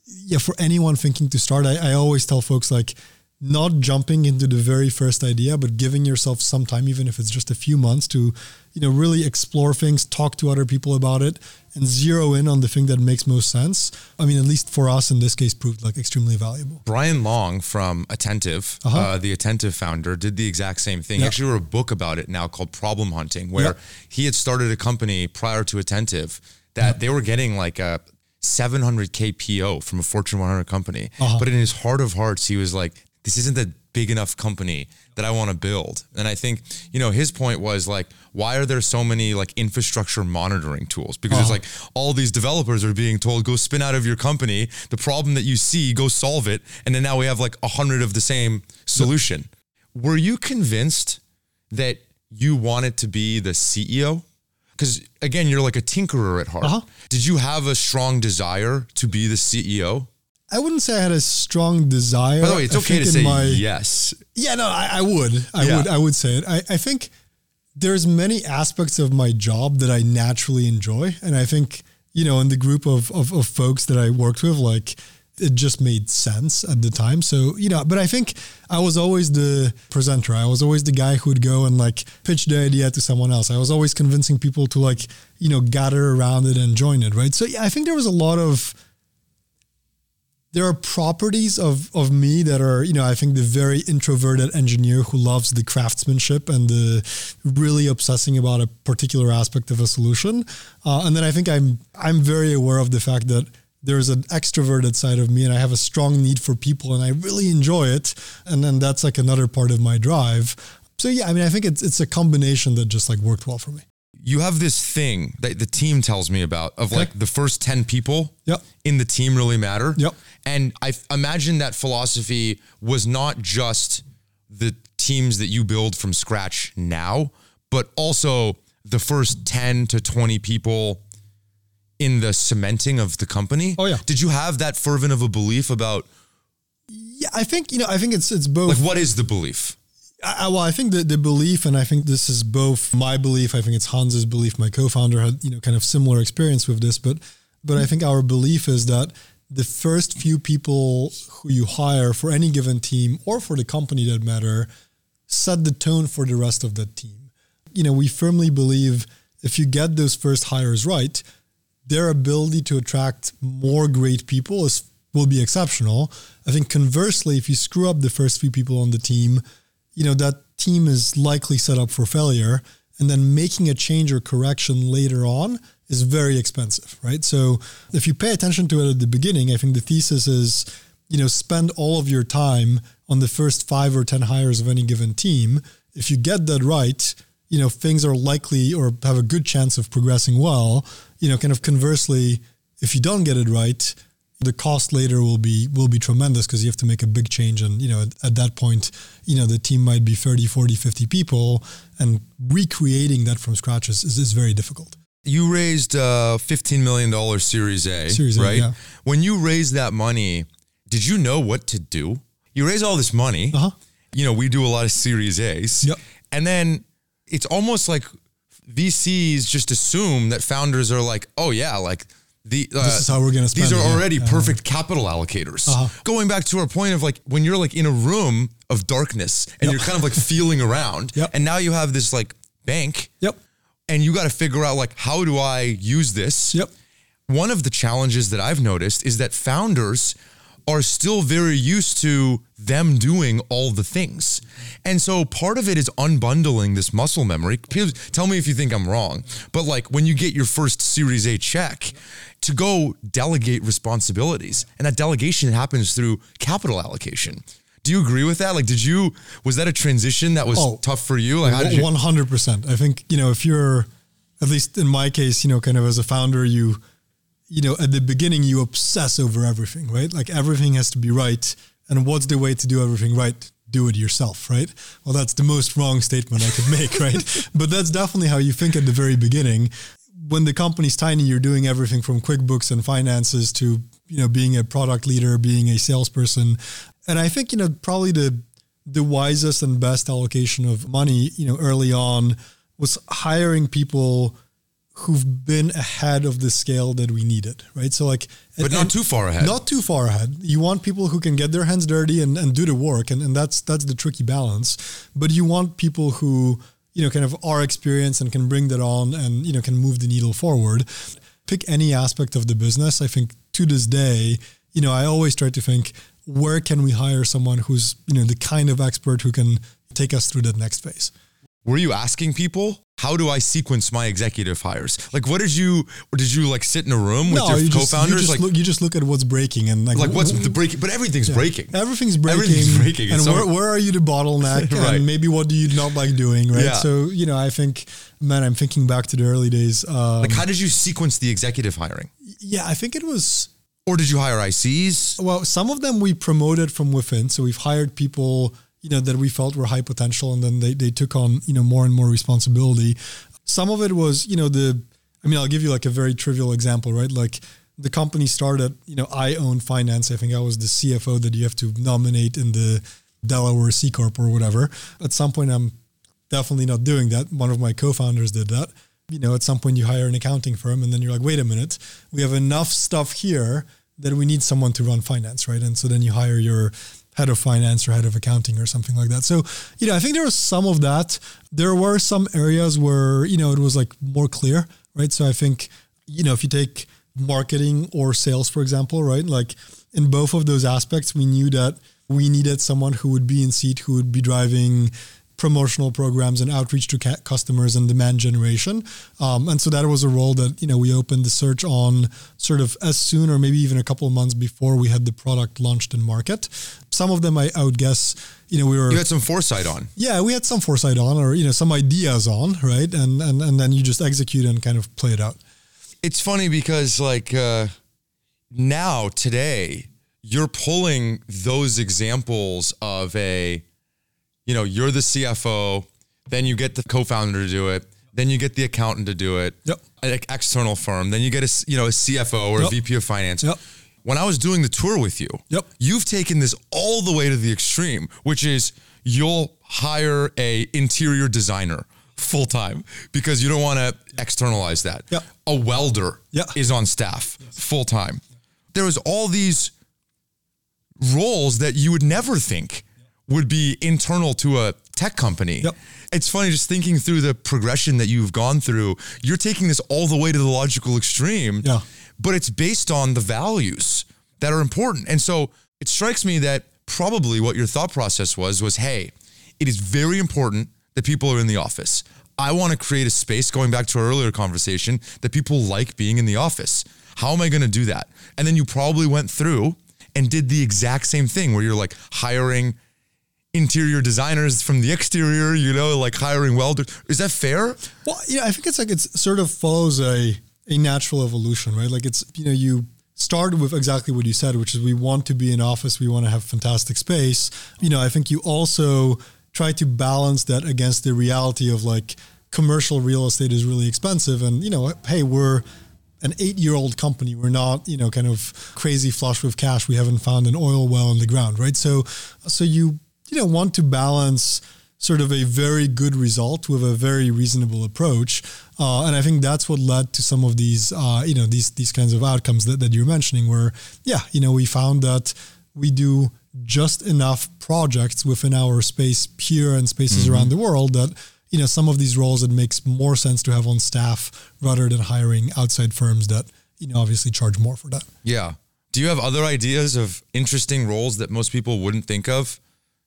yeah, for anyone thinking to start, I, I always tell folks like, not jumping into the very first idea, but giving yourself some time, even if it's just a few months, to you know really explore things, talk to other people about it, and zero in on the thing that makes most sense. I mean, at least for us in this case, proved like extremely valuable. Brian Long from Attentive, uh-huh. uh, the Attentive founder, did the exact same thing. He actually wrote a book about it now called Problem Hunting, where he had started a company prior to Attentive that they were getting like a 700k PO from a Fortune 100 company. Uh-huh. But in his heart of hearts, he was like, this isn't a big enough company that I want to build. And I think, you know, his point was like, why are there so many like infrastructure monitoring tools? Because it's uh-huh. like all these developers are being told, go spin out of your company. The problem that you see, go solve it. And then now we have like a hundred of the same solution. Were you convinced that you wanted to be the CEO? Because again, you're like a tinkerer at heart. Uh-huh. Did you have a strong desire to be the CEO? I wouldn't say I had a strong desire. By the way, it's I okay to say my, yes. Yeah, no, I, I would. I yeah. would. I would say it. I, I think there's many aspects of my job that I naturally enjoy, and I think you know, in the group of, of, of folks that I worked with, like it just made sense at the time. So, you know, but I think I was always the presenter. I was always the guy who would go and like pitch the idea to someone else. I was always convincing people to like, you know, gather around it and join it. Right. So, yeah, I think there was a lot of there are properties of of me that are you know I think the very introverted engineer who loves the craftsmanship and the really obsessing about a particular aspect of a solution, uh, and then I think I'm I'm very aware of the fact that there's an extroverted side of me and I have a strong need for people and I really enjoy it, and then that's like another part of my drive. So yeah, I mean I think it's it's a combination that just like worked well for me you have this thing that the team tells me about of okay. like the first 10 people yep. in the team really matter. Yep. And I imagine that philosophy was not just the teams that you build from scratch now, but also the first 10 to 20 people in the cementing of the company. Oh yeah. Did you have that fervent of a belief about Yeah, I think, you know, I think it's it's both. Like what is the belief? I, well, I think the, the belief, and I think this is both my belief. I think it's Hans's belief. My co-founder had you know kind of similar experience with this, but but I think our belief is that the first few people who you hire for any given team or for the company that matter set the tone for the rest of the team. You know, we firmly believe if you get those first hires right, their ability to attract more great people is will be exceptional. I think conversely, if you screw up the first few people on the team, you know, that team is likely set up for failure. And then making a change or correction later on is very expensive, right? So if you pay attention to it at the beginning, I think the thesis is, you know, spend all of your time on the first five or 10 hires of any given team. If you get that right, you know, things are likely or have a good chance of progressing well. You know, kind of conversely, if you don't get it right, the cost later will be will be tremendous because you have to make a big change and you know at, at, that point you know the team might be 30 40 50 people and recreating that from scratch is, is, is very difficult you raised a $15 million series a series right yeah. when you raised that money did you know what to do you raise all this money uh-huh. you know we do a lot of series a's yep. and then it's almost like vcs just assume that founders are like oh yeah like the uh, this is how we're going to spend these are already uh, perfect capital allocators uh-huh. going back to our point of like when you're like in a room of darkness and yep. you're kind of like feeling around yep. and now you have this like bank yep and you got to figure out like how do i use this yep one of the challenges that i've noticed is that founders are still very used to them doing all the things. And so part of it is unbundling this muscle memory. Tell me if you think I'm wrong. But like when you get your first Series A check, to go delegate responsibilities. And that delegation happens through capital allocation. Do you agree with that? Like, did you, was that a transition that was oh, tough for you? Like, how did you? 100%. I think, you know, if you're, at least in my case, you know, kind of as a founder, you, you know, at the beginning, you obsess over everything, right? Like everything has to be right. And what's the way to do everything right? Do it yourself, right? Well, that's the most wrong statement I could make, right? but that's definitely how you think at the very beginning. When the company's tiny, you're doing everything from QuickBooks and finances to, you know, being a product leader, being a salesperson. And I think, you know, probably the the wisest and best allocation of money, you know, early on was hiring people who've been ahead of the scale that we needed, right? So like, but not too far ahead. Not too far ahead. You want people who can get their hands dirty and, and do the work, and, and that's that's the tricky balance. But you want people who you know kind of are experienced and can bring that on and you know can move the needle forward. Pick any aspect of the business. I think to this day, you know, I always try to think where can we hire someone who's you know the kind of expert who can take us through that next phase. Were you asking people how do I sequence my executive hires? Like, what did you, or did you like sit in a room with No, your you just, you co-founders? just like, look, you just look at what's breaking and like, like what's w- the breaking? But everything's yeah. breaking. Everything's breaking. Everything's breaking. And And so- where, where are you the bottleneck? Right. And maybe what do you not like doing? Right. Yeah. So, you know, I think, man, I'm thinking back to the early days. Um, Like, how did you sequence the executive hiring? yeah, I think it was, Or did you hire ICs? well, some of them we promoted from within. So we've hired people, you know, that we felt were high potential and then they, they took on, you know, more and more responsibility. Some of it was, you know, the, I mean, I'll give you like a very trivial example, right? Like the company started, you know, I own finance. I think I was the CFO that you have to nominate in the Delaware C Corp or whatever. At some point, I'm definitely not doing that. One of my co-founders did that. You know, at some point you hire an accounting firm and then you're like, wait a minute, we have enough stuff here that we need someone to run finance, right? And so then you hire your head of finance or head of accounting or something like that. So, you know, I think there was some of that. There were some areas where, you know, it was like more clear, right? So I think, you know, if you take marketing or sales, for example, right? Like in both of those aspects, we knew that we needed someone who would be in seat, who would be driving promotional programs and outreach to ca- customers and demand generation. Um, and so that was a role that, you know, we opened the search on sort of as soon or maybe even a couple of months before we had the product launched in market. Some of them I, I would guess, you know, we were You had some foresight on. yeah, we had some foresight on or, you know, some ideas on, right? And and and then you just execute and kind of play it out. It's funny because like uh, now today you're pulling those examples of a, you know, you're the CFO, then you get the co-founder to do it, then you get the accountant to do it, Yep. an external firm, then you get a you know a CFO or Yep. a VP of finance. Yep. When I was doing the tour with you, Yep. you've taken this all the way to the extreme, which is you'll hire a interior designer full time because you don't want to externalize that. Yep. A welder Yeah. is on staff full time. There was all these roles that you would never think would be internal to a tech company. Yep. It's funny just thinking through the progression that you've gone through. You're taking this all the way to the logical extreme. Yeah. But it's based on the values that are important. And so it strikes me that probably what your thought process was was, hey, it is very important that people are in the office. I want to create a space, going back to our earlier conversation, that people like being in the office. How am I going to do that? And then you probably went through and did the exact same thing where you're like hiring interior designers from the exterior, you know, like hiring welders. Is that fair? Well, yeah, I think it's like it's sort of follows a a natural evolution, right? Like it's you know you started with exactly what you said, which is we want to be in office, we want to have fantastic space. You know, I think you also try to balance that against the reality of like commercial real estate is really expensive, and you know, hey, we're an eight-year-old company. We're not, you know, kind of crazy flush with cash. We haven't found an oil well in the ground, right? So, so you you know want to balance sort of a very good result with a very reasonable approach. Uh, and I think that's what led to some of these, uh, you know, these these kinds of outcomes that, that you're mentioning, where yeah, you know, we found that we do just enough projects within our space here and spaces around the world that you know some of these roles it makes more sense to have on staff rather than hiring outside firms that you know obviously charge more for that. Yeah. Do you have other ideas of interesting roles that most people wouldn't think of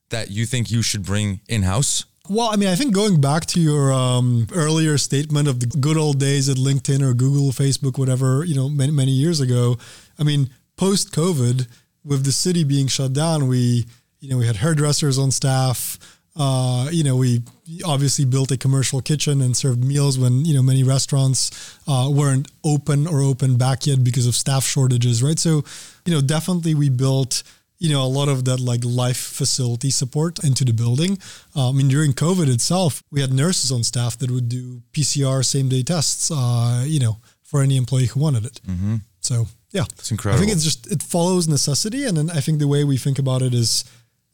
that you think you should bring in house? Well, I mean, I think going back to your um, earlier statement of the good old days at LinkedIn or Google, Facebook, whatever, you know, many, many years ago. I mean, post COVID, with the city being shut down, we, you know, we had hairdressers on staff. Uh, you know, we obviously built a commercial kitchen and served meals when you know many restaurants uh, weren't open or open back yet because of staff shortages, right? So, you know, definitely we built you know, a lot of that like life facility support into the building. Uh, I mean, during COVID itself, we had nurses on staff that would do PCR same day tests, uh, you know, for any employee who wanted it. Mm-hmm. So, yeah. It's incredible. I think it's just, it follows necessity. And then I think the way we think about it is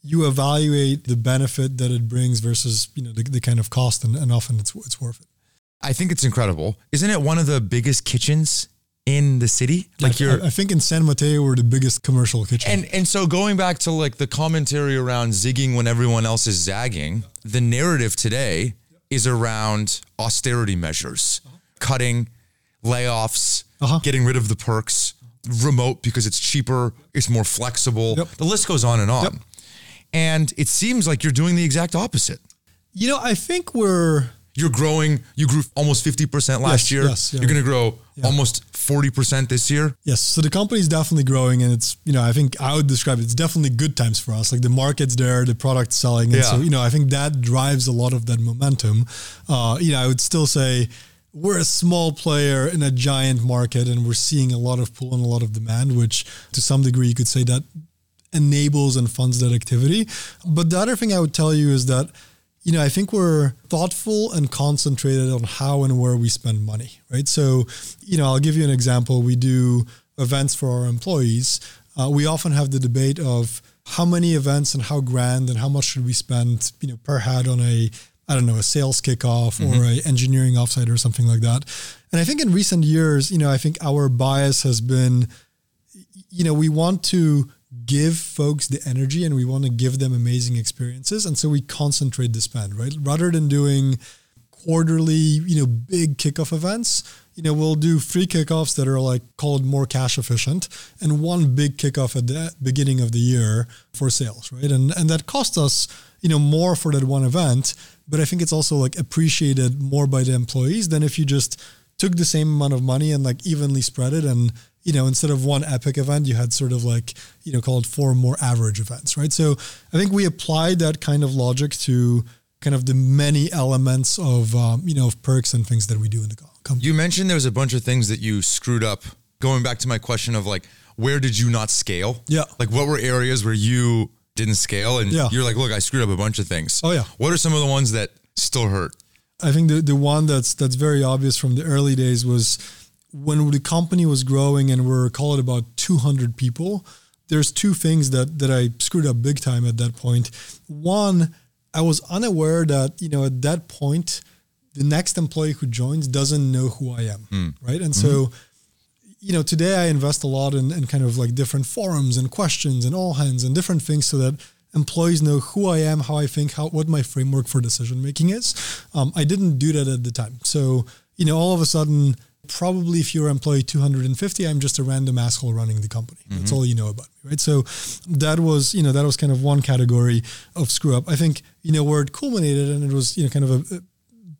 you evaluate the benefit that it brings versus, you know, the, the kind of cost and, and often it's, it's worth it. I think it's incredible. Isn't it one of the biggest kitchens in the city? Like I, you're I think in San Mateo we're the biggest commercial kitchen. and and so going back to like the commentary around zigging when everyone else is zagging, the narrative today is around austerity measures, cutting, layoffs, Uh-huh. getting rid of the perks, remote because it's cheaper, it's more flexible. Yep. The list goes on and on. Yep. And it seems like you're doing the exact opposite. you know, I think we're You're growing. You grew almost 50% last Yes, year. yes, yeah. You're going to grow almost 40% this year. Yes, so the company is definitely growing, and it's you know I think I would describe it, it's definitely good times for us. Like the market's there, the product's selling, and so you know I think that drives a lot of that momentum. Uh, you know, I would still say we're a small player in a giant market, and we're seeing a lot of pull and a lot of demand, which to some degree you could say that enables and funds that activity. But the other thing I would tell you is that you know, I think we're thoughtful and concentrated on how and where we spend money, right? So, you know, I'll give you an example. We do events for our employees. Uh, we often have the debate of how many events and how grand and how much should we spend, you know, per head on a, I don't know, a sales kickoff or a engineering offsite or something like that. And I think in recent years, you know, I think our bias has been, you know, we want to give folks the energy and we want to give them amazing experiences. And so we concentrate the spend, right? Rather than doing quarterly, you know, big kickoff events, you know, we'll do three kickoffs that are like called more cash efficient and one big kickoff at the beginning of the year for sales, right? And and that costs us, you know, more for that one event, but I think it's also like appreciated more by the employees than if you just took the same amount of money and like evenly spread it and you know instead of one epic event you had sort of like you know called four more average events right so i think we applied that kind of logic to kind of the many elements of um, you know of perks and things that we do in the company You mentioned there was a bunch of things that you screwed up. Going back to my question of like, where did you not scale? Yeah. Like, what were areas where you didn't scale? And Yeah. you're like, look, I screwed up a bunch of things. Oh, yeah. What are some of the ones that still hurt? I think the, the one that's that's very obvious from the early days was when the company was growing and we're call it about 200 people. There's two things that that I screwed up big time at that point. One, I was unaware that you know at that point, the next employee who joins doesn't know who I am, right? And so you know, today I invest a lot in, in kind of like different forums and questions and all hands and different things so that employees know who I am, how I think, how what my framework for decision making is. Um, I didn't do that at the time. So, you know, all of a sudden, probably if you're employee 250, I'm just a random asshole running the company. That's mm-hmm. all you know about me, right? So that was, you know, that was kind of one category of screw up. I think, you know, where it culminated and it was, you know, kind of a, a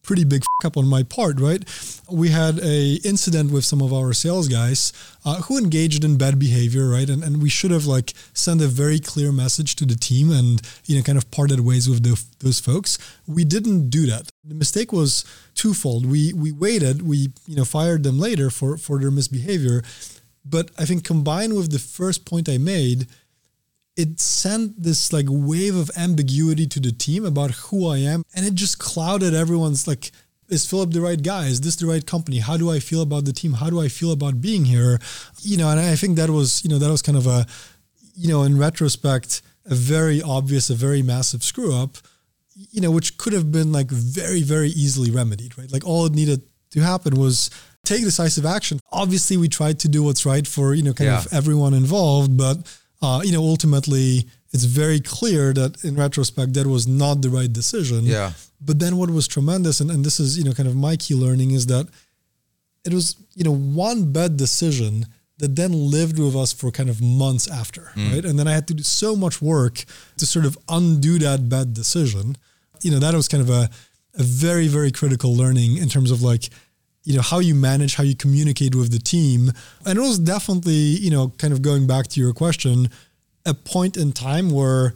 pretty big up on my part, right? We had a incident with some of our sales guys uh, who engaged in bad behavior, right? And, and we should have like sent a very clear message to the team and, you know, kind of parted ways with the, those folks. We didn't do that. The mistake was twofold. We, we waited, we, you know, fired them later for, for their misbehavior. But I think combined with the first point I made, it sent this like wave of ambiguity to the team about who I am. And it just clouded everyone's like, is Filip the right guy? Is this the right company? How do I feel about the team? How do I feel about being here? You know, and I think that was, you know, that was kind of a, you know, in retrospect, a very obvious, a very massive screw up, you know, which could have been like very, very easily remedied, right? Like all it needed to happen was take decisive action. Obviously, we tried to do what's right for, you know, kind Yeah. of everyone involved, but uh, you know, ultimately, it's very clear that in retrospect, that was not the right decision. Yeah. But then what was tremendous, and, and this is, you know, kind of my key learning is that it was, you know, one bad decision that then lived with us for kind of months after, right? And then I had to do so much work to sort of undo that bad decision. You know, that was kind of a, a very, very critical learning in terms of like, you know, how you manage, how you communicate with the team. And it was definitely, you know, kind of going back to your question, a point in time where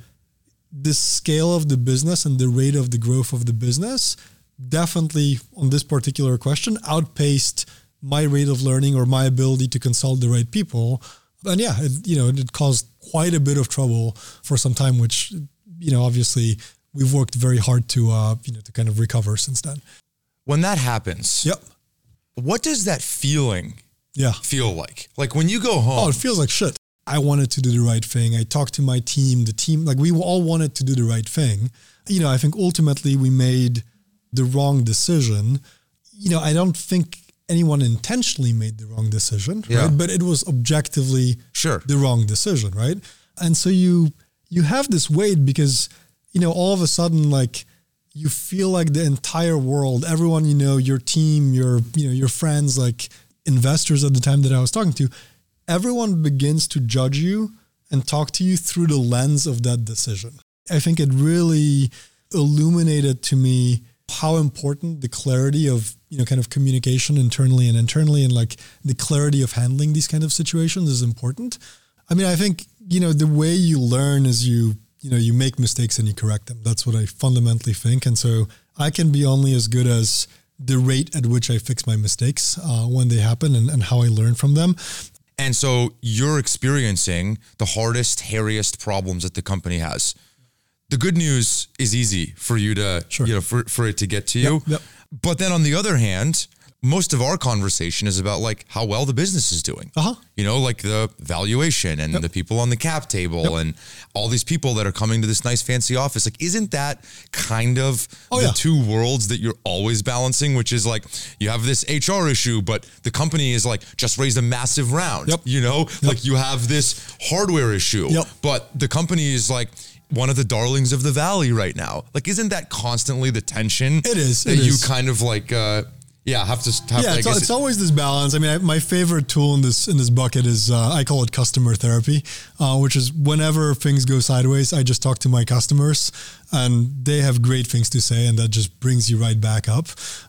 the scale of the business and the rate of the growth of the business definitely on this particular question outpaced my rate of learning or my ability to consult the right people. And yeah it, you know it caused quite a bit of trouble for some time which you know obviously we've worked very hard to uh you know to kind of recover since then. When that happens, yep what does that feeling yeah feel like? Like when you go home, Oh, it feels like shit. I wanted to do the right thing. I talked to my team, the team, like we all wanted to do the right thing. You know, I think ultimately we made the wrong decision. you know, I don't think anyone intentionally made the wrong decision, Yeah. right? But it was objectively Sure. the wrong decision, right? And so you you have this weight because you know all of a sudden like you feel like the entire world, everyone you know, your team, your you know your friends, like investors at the time that I was talking to, everyone begins to judge you and talk to you through the lens of that decision. I think it really illuminated to me how important the clarity of you know kind of communication internally and internally and like the clarity of handling these kind of situations is important i mean i think you know the way you learn is you you know you make mistakes and you correct them that's what i fundamentally think and so i can be only as good as the rate at which i fix my mistakes uh, when they happen and, and how i learn from them And so you're experiencing the hardest, hairiest problems that the company has. The good news is easy for you to, Sure. you know, for, for it to get to you. yep. But then on the other hand, most of our conversation is about like how well the business is doing. Uh-huh. You know, like the valuation and the people on the cap table and all these people that are coming to this nice fancy office. Like, isn't that kind of Oh, the yeah. two worlds that you're always balancing? Which is like you have this HR issue, but the company is like just raised a massive round. Yep. You know, like you have this hardware issue, Yep. but the company is like one of the darlings of the valley right now. Like, isn't that constantly the tension? It is, that it you is. kind of like, uh, yeah, have to have. yeah, it's, it's it- always this balance. I mean, I, my favorite tool in this in this bucket is uh, I call it customer therapy, uh, which is whenever things go sideways, I just talk to my customers, and they have great things to say, and that just brings you right back up.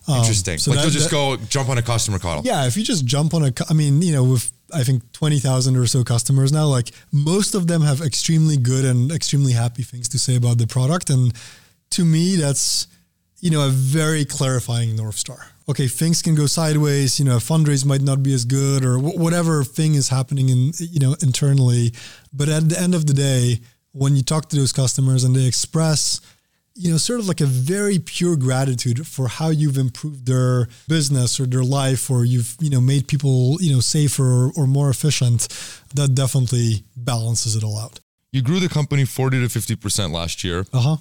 Um, Interesting. so like that- you'll just that- go jump on a customer call. yeah, if you just jump on a, I mean, you know, with I think 20,000 or so customers now, like most of them have extremely good and extremely happy things to say about the product. And to me, that's, you know, a very clarifying North Star. Okay, things can go sideways, you know, a fundraise might not be as good or wh- whatever thing is happening in, you know, internally. But at the end of the day, when you talk to those customers and they express, you know, sort of like a very pure gratitude for how you've improved their business or their life, or you've, you know, made people, you know, safer or, or more efficient, that definitely balances it all out. You grew the company 40 to 50% last year. Uh huh.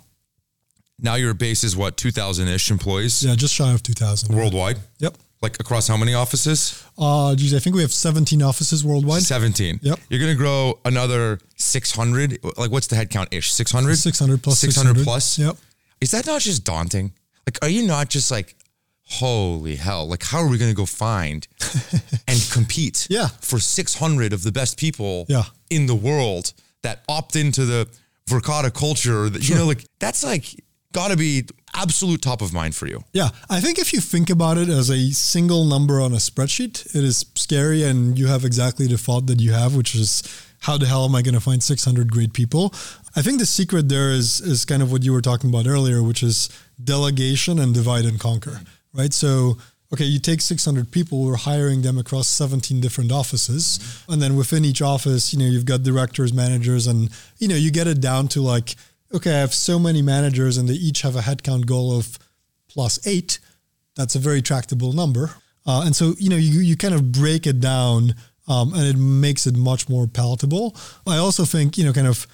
Now your base is what, 2,000 ish employees Yeah, just shy of 2000. worldwide? Yep. Like across how many offices? Uh, geez, I think we have 17 offices worldwide. 17. Yep. You're going to grow another 600. Like what's the headcount ish? 600? 600 plus 600 600. plus? Yep. Is that not just daunting? Like, are you not just like, holy hell, like, how are we going to go find and compete Yeah. for 600 of the best people Yeah. in the world that opt into the Verkada culture? That, You know, like, that's like got to be absolute top of mind for you. Yeah, I think if you think about it as a single number on a spreadsheet, it is scary, and you have exactly the thought that you have, which is how the hell am I going to find 600 great people? I think the secret there is is kind of what you were talking about earlier, which is delegation and divide and conquer, right? So. Okay, you take 600 people, we're hiring them across 17 different offices. And then within each office, you know, you've got directors, managers, and, you know, you get it down to like, okay, I have so many managers and they each have a headcount goal of plus eight, that's a very tractable number. Uh, and so, you know, you, you kind of break it down um, and it makes it much more palatable. I also think, you know, kind of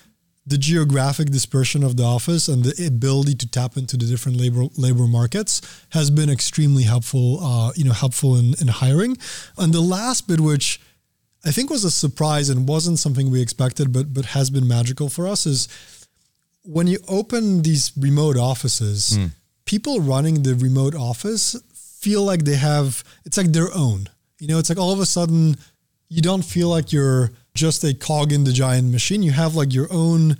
the geographic dispersion of the office and the ability to tap into the different labor labor markets has been extremely helpful, uh, you know, helpful in, in hiring. And the last bit, which I think was a surprise and wasn't something we expected, but but has been magical for us, is when you open these remote offices, hmm. people running the remote office feel like they have it's like their own. You know, it's like all of a sudden you don't feel like you're just a cog in the giant machine. You have like your own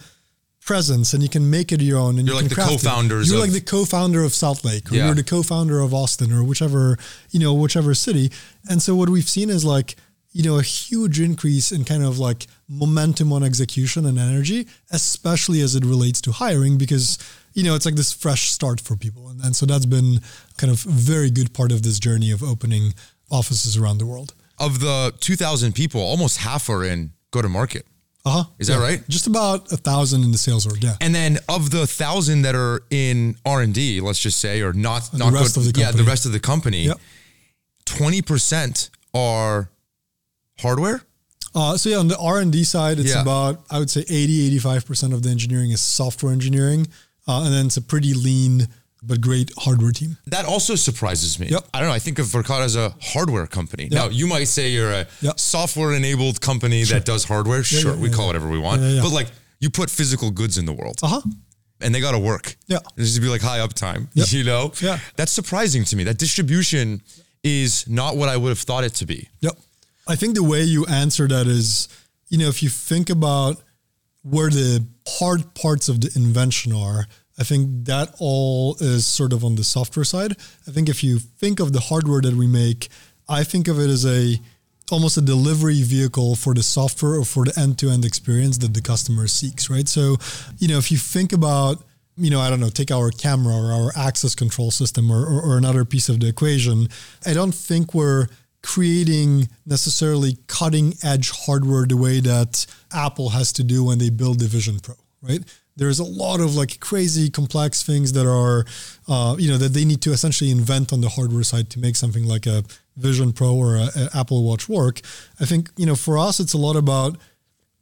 presence and you can make it your own and You're you like the co-founders You're of- like the co-founder of Salt Lake or Yeah. you're the co-founder of Austin or whichever, you know, whichever city. And so what we've seen is like, you know, a huge increase in kind of like momentum on execution and energy, especially as it relates to hiring, because, you know, it's like this fresh start for people. And, and so that's been kind of a very good part of this journey of opening offices around the world. Of the 2,000 people, almost half are in go to market. Uh huh. Is that right? Just about a thousand in the sales org. Yeah. And then of the thousand that are in R and D, let's just say, or not, The not rest go- of the yeah, the rest of the company, Yep. twenty percent are hardware. Uh, so yeah, on the R and D side, it's Yeah. about I would say 80, 85 percent of the engineering is software engineering, uh, and then it's a pretty lean but great hardware team. That also surprises me. Yep. I don't know. I think of Verkada as a hardware company. Now, you might say you're a Yep. software enabled company that does hardware. sure, yeah, we yeah, call yeah. whatever we want. Yeah, yeah. But like, you put physical goods in the world Uh huh. and they got to work. Yeah. There's to be like high uptime, Yep. you know? Yeah. That's surprising to me. That distribution is not what I would have thought it to be. Yep. I think the way you answer that is, you know, if you think about where the hard parts of the invention are, I think that all is sort of on the software side. I think if you think of the hardware that we make, I think of it as a almost a delivery vehicle for the software or for the end-to-end experience that the customer seeks, right? So, you know, if you think about you know, I don't know, take our camera or our access control system or, or, or another piece of the equation. I don't think we're creating necessarily cutting edge hardware the way that Apple has to do when they build the Vision Pro, right? There's a lot of like crazy complex things that are, uh, you know, that they need to essentially invent on the hardware side to make something like a Vision Pro or a, a Apple Watch work. I think, you know, for us, it's a lot about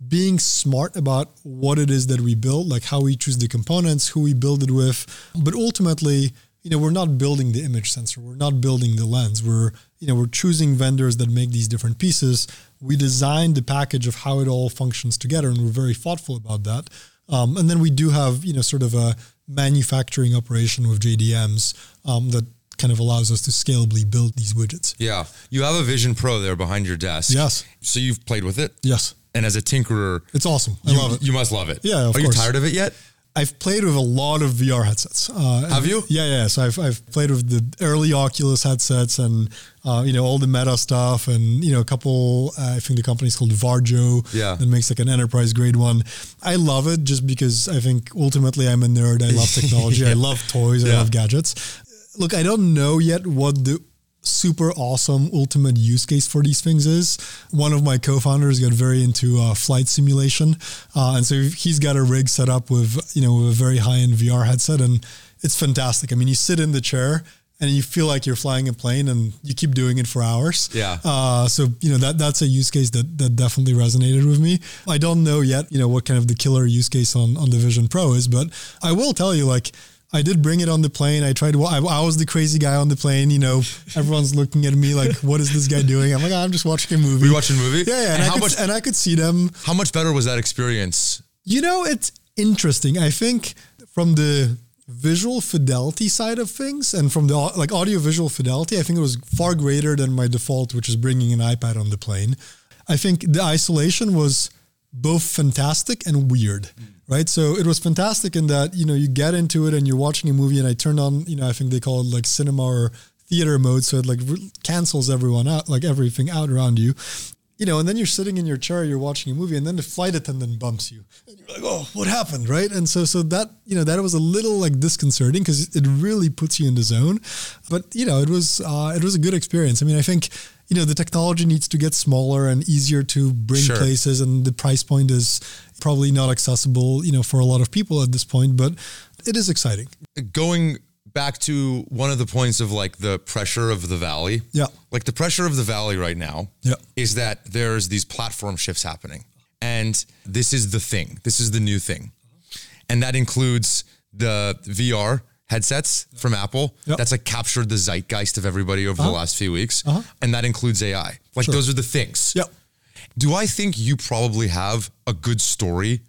being smart about what it is that we build, like how we choose the components, who we build it with. But ultimately, you know, we're not building the image sensor. We're not building the lens. We're, you know, we're choosing vendors that make these different pieces. We design the package of how it all functions together, and we're very thoughtful about that. Um, and then we do have, you know, sort of a manufacturing operation with JDMs um, that kind of allows us to scalably build these widgets. Yeah. You have a Vision Pro there behind your desk. Yes. So you've played with it? Yes. And as a tinkerer, It's awesome. I you, love it. you must love it. Yeah, of Are you tired of it yet? I've played with a lot of VR headsets. Uh, Have you? Yeah, yeah. So I've, I've played with the early Oculus headsets and uh, you know all the Meta stuff, and you know a couple. Uh, I think the company's called Varjo. Yeah. that makes like an enterprise grade one. I love it just because I think ultimately I'm a nerd. I love technology. I love toys. I love gadgets. Look, I don't know yet what the super awesome ultimate use case for these things is. One of my co-founders got very into uh, flight simulation, uh, and so he's got a rig set up with you know with a very high-end VR headset, and it's fantastic. I mean, you sit in the chair and you feel like you're flying a plane, and you keep doing it for hours. Yeah. Uh, so you know that that's a use case that that definitely resonated with me. I don't know yet, you know, what kind of the killer use case on on the Vision Pro is, but I will tell you, like. I did bring it on the plane. I tried. I, I was the crazy guy on the plane. You know, everyone's looking at me like, "What is this guy doing?" I'm like, ah, "I'm just watching a movie." You watching a movie? Yeah, yeah. And, And I how could, much- and I could see them. How much better was that experience? You know, it's interesting. I think from the visual fidelity side of things and from the like audio visual fidelity, I think it was far greater than my default, which is bringing an iPad on the plane. I think the isolation was both fantastic and weird, right? So it was fantastic in that, you know, you get into it and you're watching a movie and I turned on, you know, I think they call it like cinema or theater mode. So it like re- cancels everyone out, like everything out around you you know, and then you're sitting in your chair, you're watching a movie, and then the flight attendant bumps you, and you're like, "Oh, what happened?" Right? And so, so that you know, that was a little like disconcerting because it really puts you in the zone. But you know, it was uh, it was a good experience. I mean, I think you know the technology needs to get smaller and easier to bring Sure. places, and the price point is probably not accessible, you know, for a lot of people at this point. But it is exciting. Going back to one of the points of like the pressure of the valley. Yeah. Like the pressure of the valley right now Yeah. is that there's these platform shifts happening. And this is the thing. This is the new thing. And that includes the VR headsets from Apple. Yep. That's like captured the zeitgeist of everybody over the last few weeks. Uh-huh. And that includes AI. Like Sure. those are the things. Yep. Do I think you probably have a good story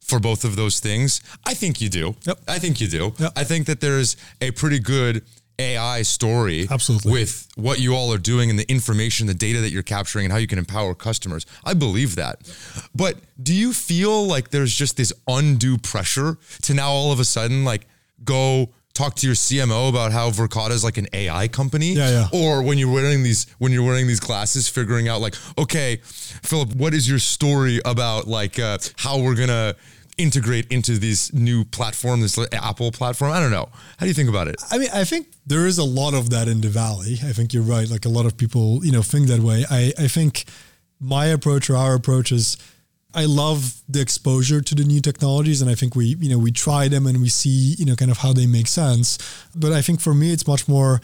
for both of those things? I think you do. Yep. I think you do. Yep. I think that there's a pretty good AI story Absolutely. with what you all are doing and the information, the data that you're capturing and how you can empower customers. I believe that. But do you feel like there's just this undue pressure to now all of a sudden like go talk to your CMO about how Verkada is like an AI company? Yeah, yeah. Or when you're wearing these when you're wearing these glasses, figuring out like, okay, Filip, what is your story about like uh, how we're gonna integrate into this new platform, this Apple platform? I don't know. How do you think about it? I mean, I think there is a lot of that in the valley. I think you're right. Like a lot of people, you know, think that way. I, I think my approach or our approach is I love the exposure to the new technologies and I think we, you know, we try them and we see, you know, kind of how they make sense. But I think for me it's much more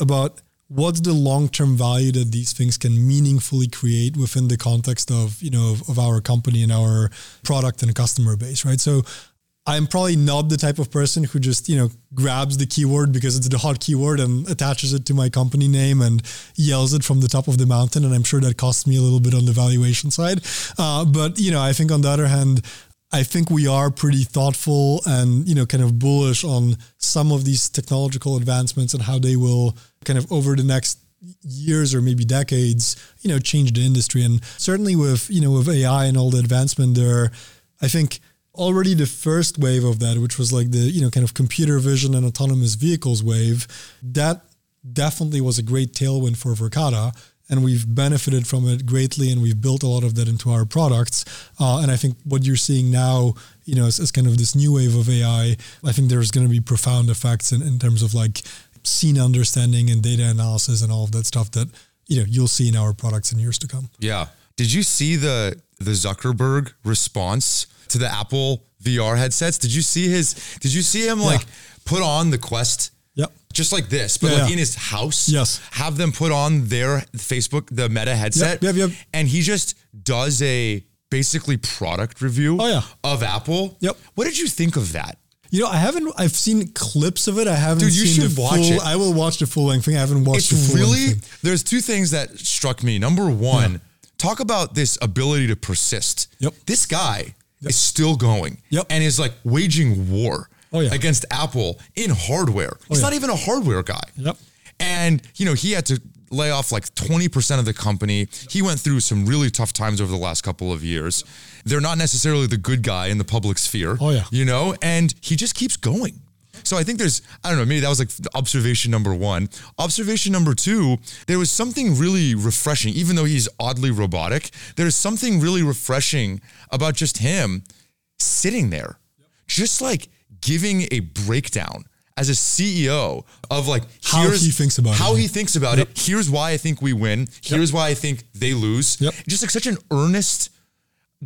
about what's the long-term value that these things can meaningfully create within the context of, you know, of, of our company and our product and customer base, right? So I'm probably not the type of person who just, you know, grabs the keyword because it's the hot keyword and attaches it to my company name and yells it from the top of the mountain. And I'm sure that costs me a little bit on the valuation side. Uh, but, you know, I think on the other hand, I think we are pretty thoughtful and, you know, kind of bullish on some of these technological advancements and how they will kind of over the next years or maybe decades, you know, change the industry. And certainly with, you know, with AI and all the advancement there, I think – already the first wave of that, which was like the you know kind of computer vision and autonomous vehicles wave, that definitely was a great tailwind for Verkada. And we've benefited from it greatly, and we've built a lot of that into our products. Uh, and I think what you're seeing now, you know, is, kind of this new wave of AI. I think there's going to be profound effects in, in terms of like scene understanding and data analysis and all of that stuff that you know you'll see in our products in years to come. Yeah. Did you see the the Zuckerberg response to the Apple VR headsets. Did you see his? Did you see him like put on the Quest? Yep. Just like this, but Yeah, like yeah. in his house. Yes. Have them put on their Facebook, the Meta headset. Yep, yep, yep. And he just does a basically product review. Oh, yeah. Of Apple. Yep. What did you think of that? You know, I haven't. I've seen clips of it. I haven't. Dude, you should watch full, it. I will watch the full length thing. I haven't watched the it's really there's two things that struck me. Number one, talk about this ability to persist. Yep. This guy is still going. Yep. And is like waging war Oh, yeah. against Apple in hardware. Oh, He's yeah. not even a hardware guy. Yep. And you know, he had to lay off like 20% of the company. He went through some really tough times over the last couple of years. They're not necessarily the good guy in the public sphere. Oh, yeah. You know, and he just keeps going. So I think there's, I don't know, maybe that was like observation number one. Observation number two, there was something really refreshing, even though he's oddly robotic, there's something really refreshing about just him sitting there, just like giving a breakdown as a CEO of like How he thinks about it. how he thinks about it. Here's why I think we win. Here's why I think they lose. Yep. Just like such an earnest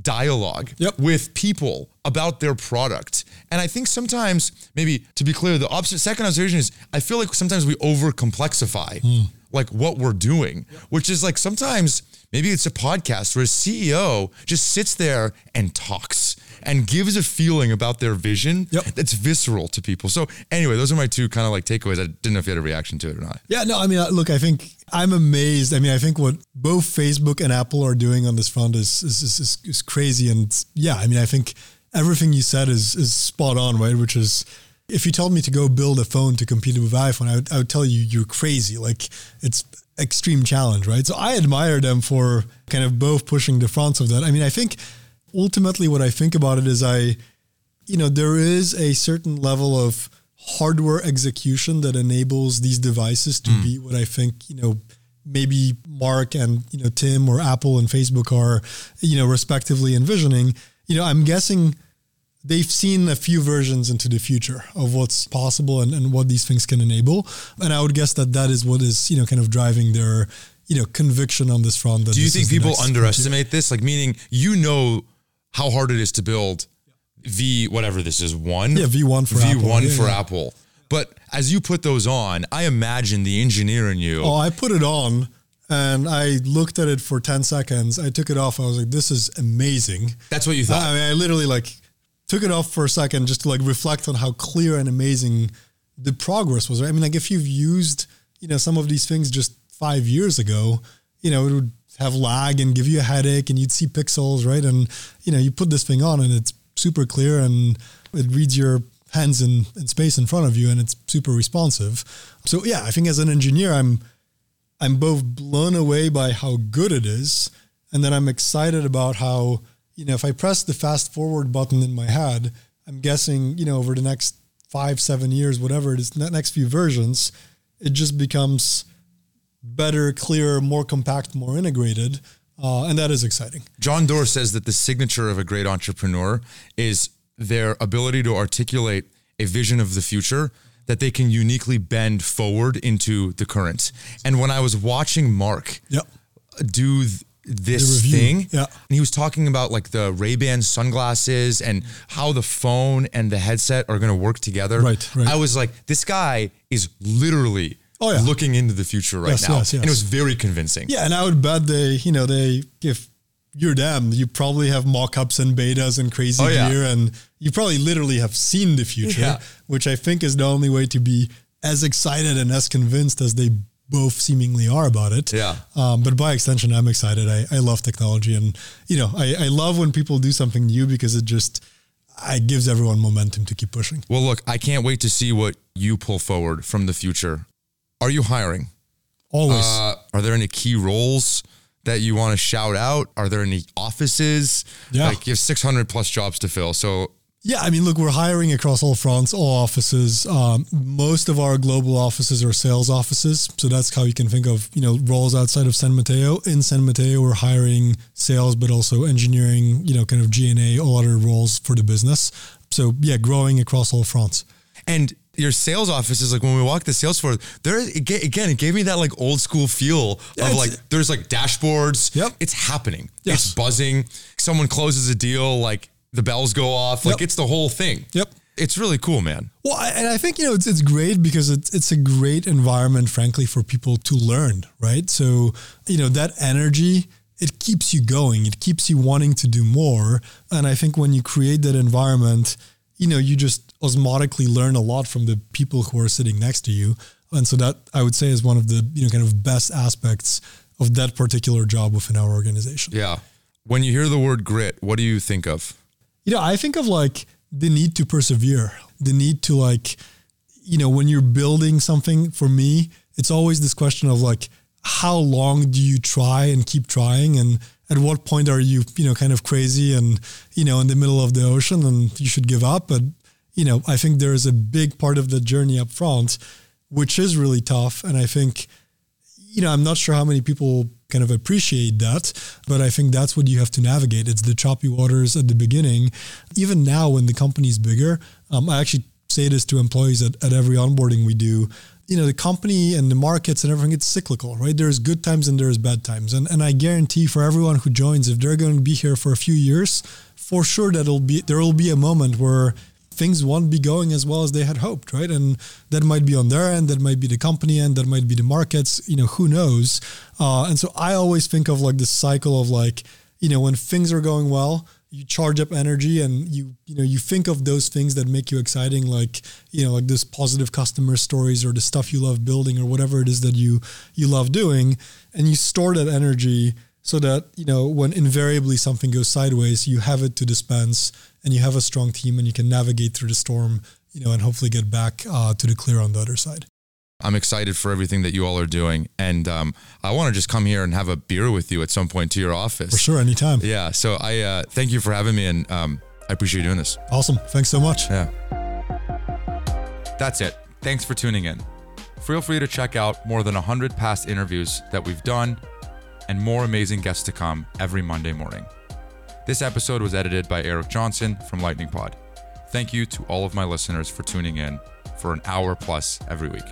dialogue Yep. with people about their product. And I think sometimes, maybe to be clear, the opposite second observation is I feel like sometimes we over complexify Hmm. like what we're doing, which is like sometimes maybe it's a podcast where a CEO just sits there and talks and gives a feeling about their vision Yep. that's visceral to people. So anyway, those are my two kind of like takeaways. I didn't know if you had a reaction to it or not. Yeah, no, I mean, uh, look, I think I'm amazed. I mean, I think what both Facebook and Apple are doing on this front is, is, is, is crazy. And yeah, I mean, I think everything you said is is spot on, right? Which is, if you told me to go build a phone to compete with iPhone, I would, I would tell you you're crazy. Like it's extreme challenge, right? So I admire them for kind of both pushing the fronts of that. I mean, I think ultimately what I think about it is I, you know, there is a certain level of hardware execution that enables these devices to hmm. be what I think, you know, maybe Mark and, you know, Tim or Apple and Facebook are, you know, respectively envisioning. You know, I'm guessing they've seen a few versions into the future of what's possible and, and what these things can enable. And I would guess that that is what is, you know, kind of driving their, you know, conviction on this front. That Do you think people underestimate this? Like, meaning you know how hard it is to build V, whatever this is, one? Yeah, V1 for V1 Apple. Yeah, for yeah. Apple. But as you put those on, I imagine the engineer in you. Oh, I put it on and I looked at it for 10 seconds. I took it off. I was like, this is amazing. that's what you thought. I mean, I literally like took it off for a second just to like reflect on how clear and amazing the progress was. Right? I mean, like if you've used, you know, some of these things just five years ago, you know, it would have lag and give you a headache and you'd see pixels, right? And, you know, you put this thing on and it's super clear and it reads your hands in, in space in front of you and it's super responsive. So yeah, I think as an engineer, I'm, I'm both blown away by how good it is, and then I'm excited about how you know if I press the fast forward button in my head, I'm guessing you know over the next five, seven years, whatever it is, ne- next few versions, it just becomes better, clearer, more compact, more integrated, uh, and that is exciting. John Doerr says that the signature of a great entrepreneur is their ability to articulate a vision of the future that they can uniquely bend forward into the current. And when I was watching Mark Yep. do th- this thing, yeah. and he was talking about like the Ray-Ban sunglasses and how the phone and the headset are going to work together. Right, right. I was like, this guy is literally Oh, yeah. looking into the future right Yes, now. yes, yes. And it was very convincing. Yeah, and I would bet they, you know, they if you're them. You probably have mock-ups and betas and crazy Oh, yeah. gear, and you probably literally have seen the future, Yeah. which I think is the only way to be as excited and as convinced as they both seemingly are about it. Yeah. Um, but by extension, I'm excited. I, I love technology, and you know, I, I love when people do something new because it just it gives everyone momentum to keep pushing. Well, look, I can't wait to see what you pull forward from the future. Are you hiring? Always. Uh, are there any key roles that you want to shout out? Are there any offices? Yeah. Like you have 600 plus jobs to fill. So Yeah, I mean, look, we're hiring across all fronts, all offices. Um, most of our global offices are sales offices, so that's how you can think of you know roles outside of San Mateo. In San Mateo, we're hiring sales, but also engineering, you know, kind of G and A, all other roles for the business. So yeah, growing across all fronts. And your sales office is like when we walk the sales floor, there it ga- again, it gave me that like old school feel Yeah, of like there's like dashboards. Yep. It's happening. Yes. It's buzzing. Someone closes a deal, like the bells go off. Like Yep. it's the whole thing. Yep. It's really cool, man. Well, I, and I think you know it's it's great because it's it's a great environment, frankly, for people to learn, right? So you know that energy it keeps you going, it keeps you wanting to do more, and I think when you create that environment, you know, you just osmotically learn a lot from the people who are sitting next to you, and so that I would say is one of the you know kind of best aspects of that particular job within our organization. Yeah. When you hear the word grit, what do you think of? You know, I think of like the need to persevere, the need to like, you know, when you're building something for me, it's always this question of like, how long do you try and keep trying? And at what point are you, you know, kind of crazy and, you know, in the middle of the ocean and you should give up? But, you know, I think there is a big part of the journey up front, which is really tough. And I think, you know, I'm not sure how many people kind of appreciate that, but I think that's what you have to navigate. It's the choppy waters at the beginning. Even now, when the company's bigger, um, I actually say this to employees at, at every onboarding we do. You know, the company and the markets and everything, it's cyclical, right? There's good times and there's bad times. And, and I guarantee for everyone who joins, if they're going to be here for a few years, for sure that'll be there will be a moment where things won't be going as well as they had hoped, right? And that might be on their end, that might be the company end, that might be the markets, you know, who knows? Uh, and so I always think of like this cycle of like, you know, when things are going well, you charge up energy and you, you know, you think of those things that make you exciting, like, you know, like this positive customer stories or the stuff you love building or whatever it is that you, you love doing. And you store that energy so that, you know, when invariably something goes sideways, you have it to dispense and you have a strong team and you can navigate through the storm, you know, and hopefully get back uh, to the clear on the other side. I'm excited for everything that you all are doing. And um, I want to just come here and have a beer with you at some point to your office. For sure, anytime. Yeah. So I uh, thank you for having me. And um, I appreciate you doing this. Awesome. Thanks so much. Yeah. That's it. Thanks for tuning in. Feel free to check out more than 100 past interviews that we've done and more amazing guests to come every Monday morning. This episode was edited by Eric Johnson from Lightning Pod. Thank you to all of my listeners for tuning in for an hour plus every week.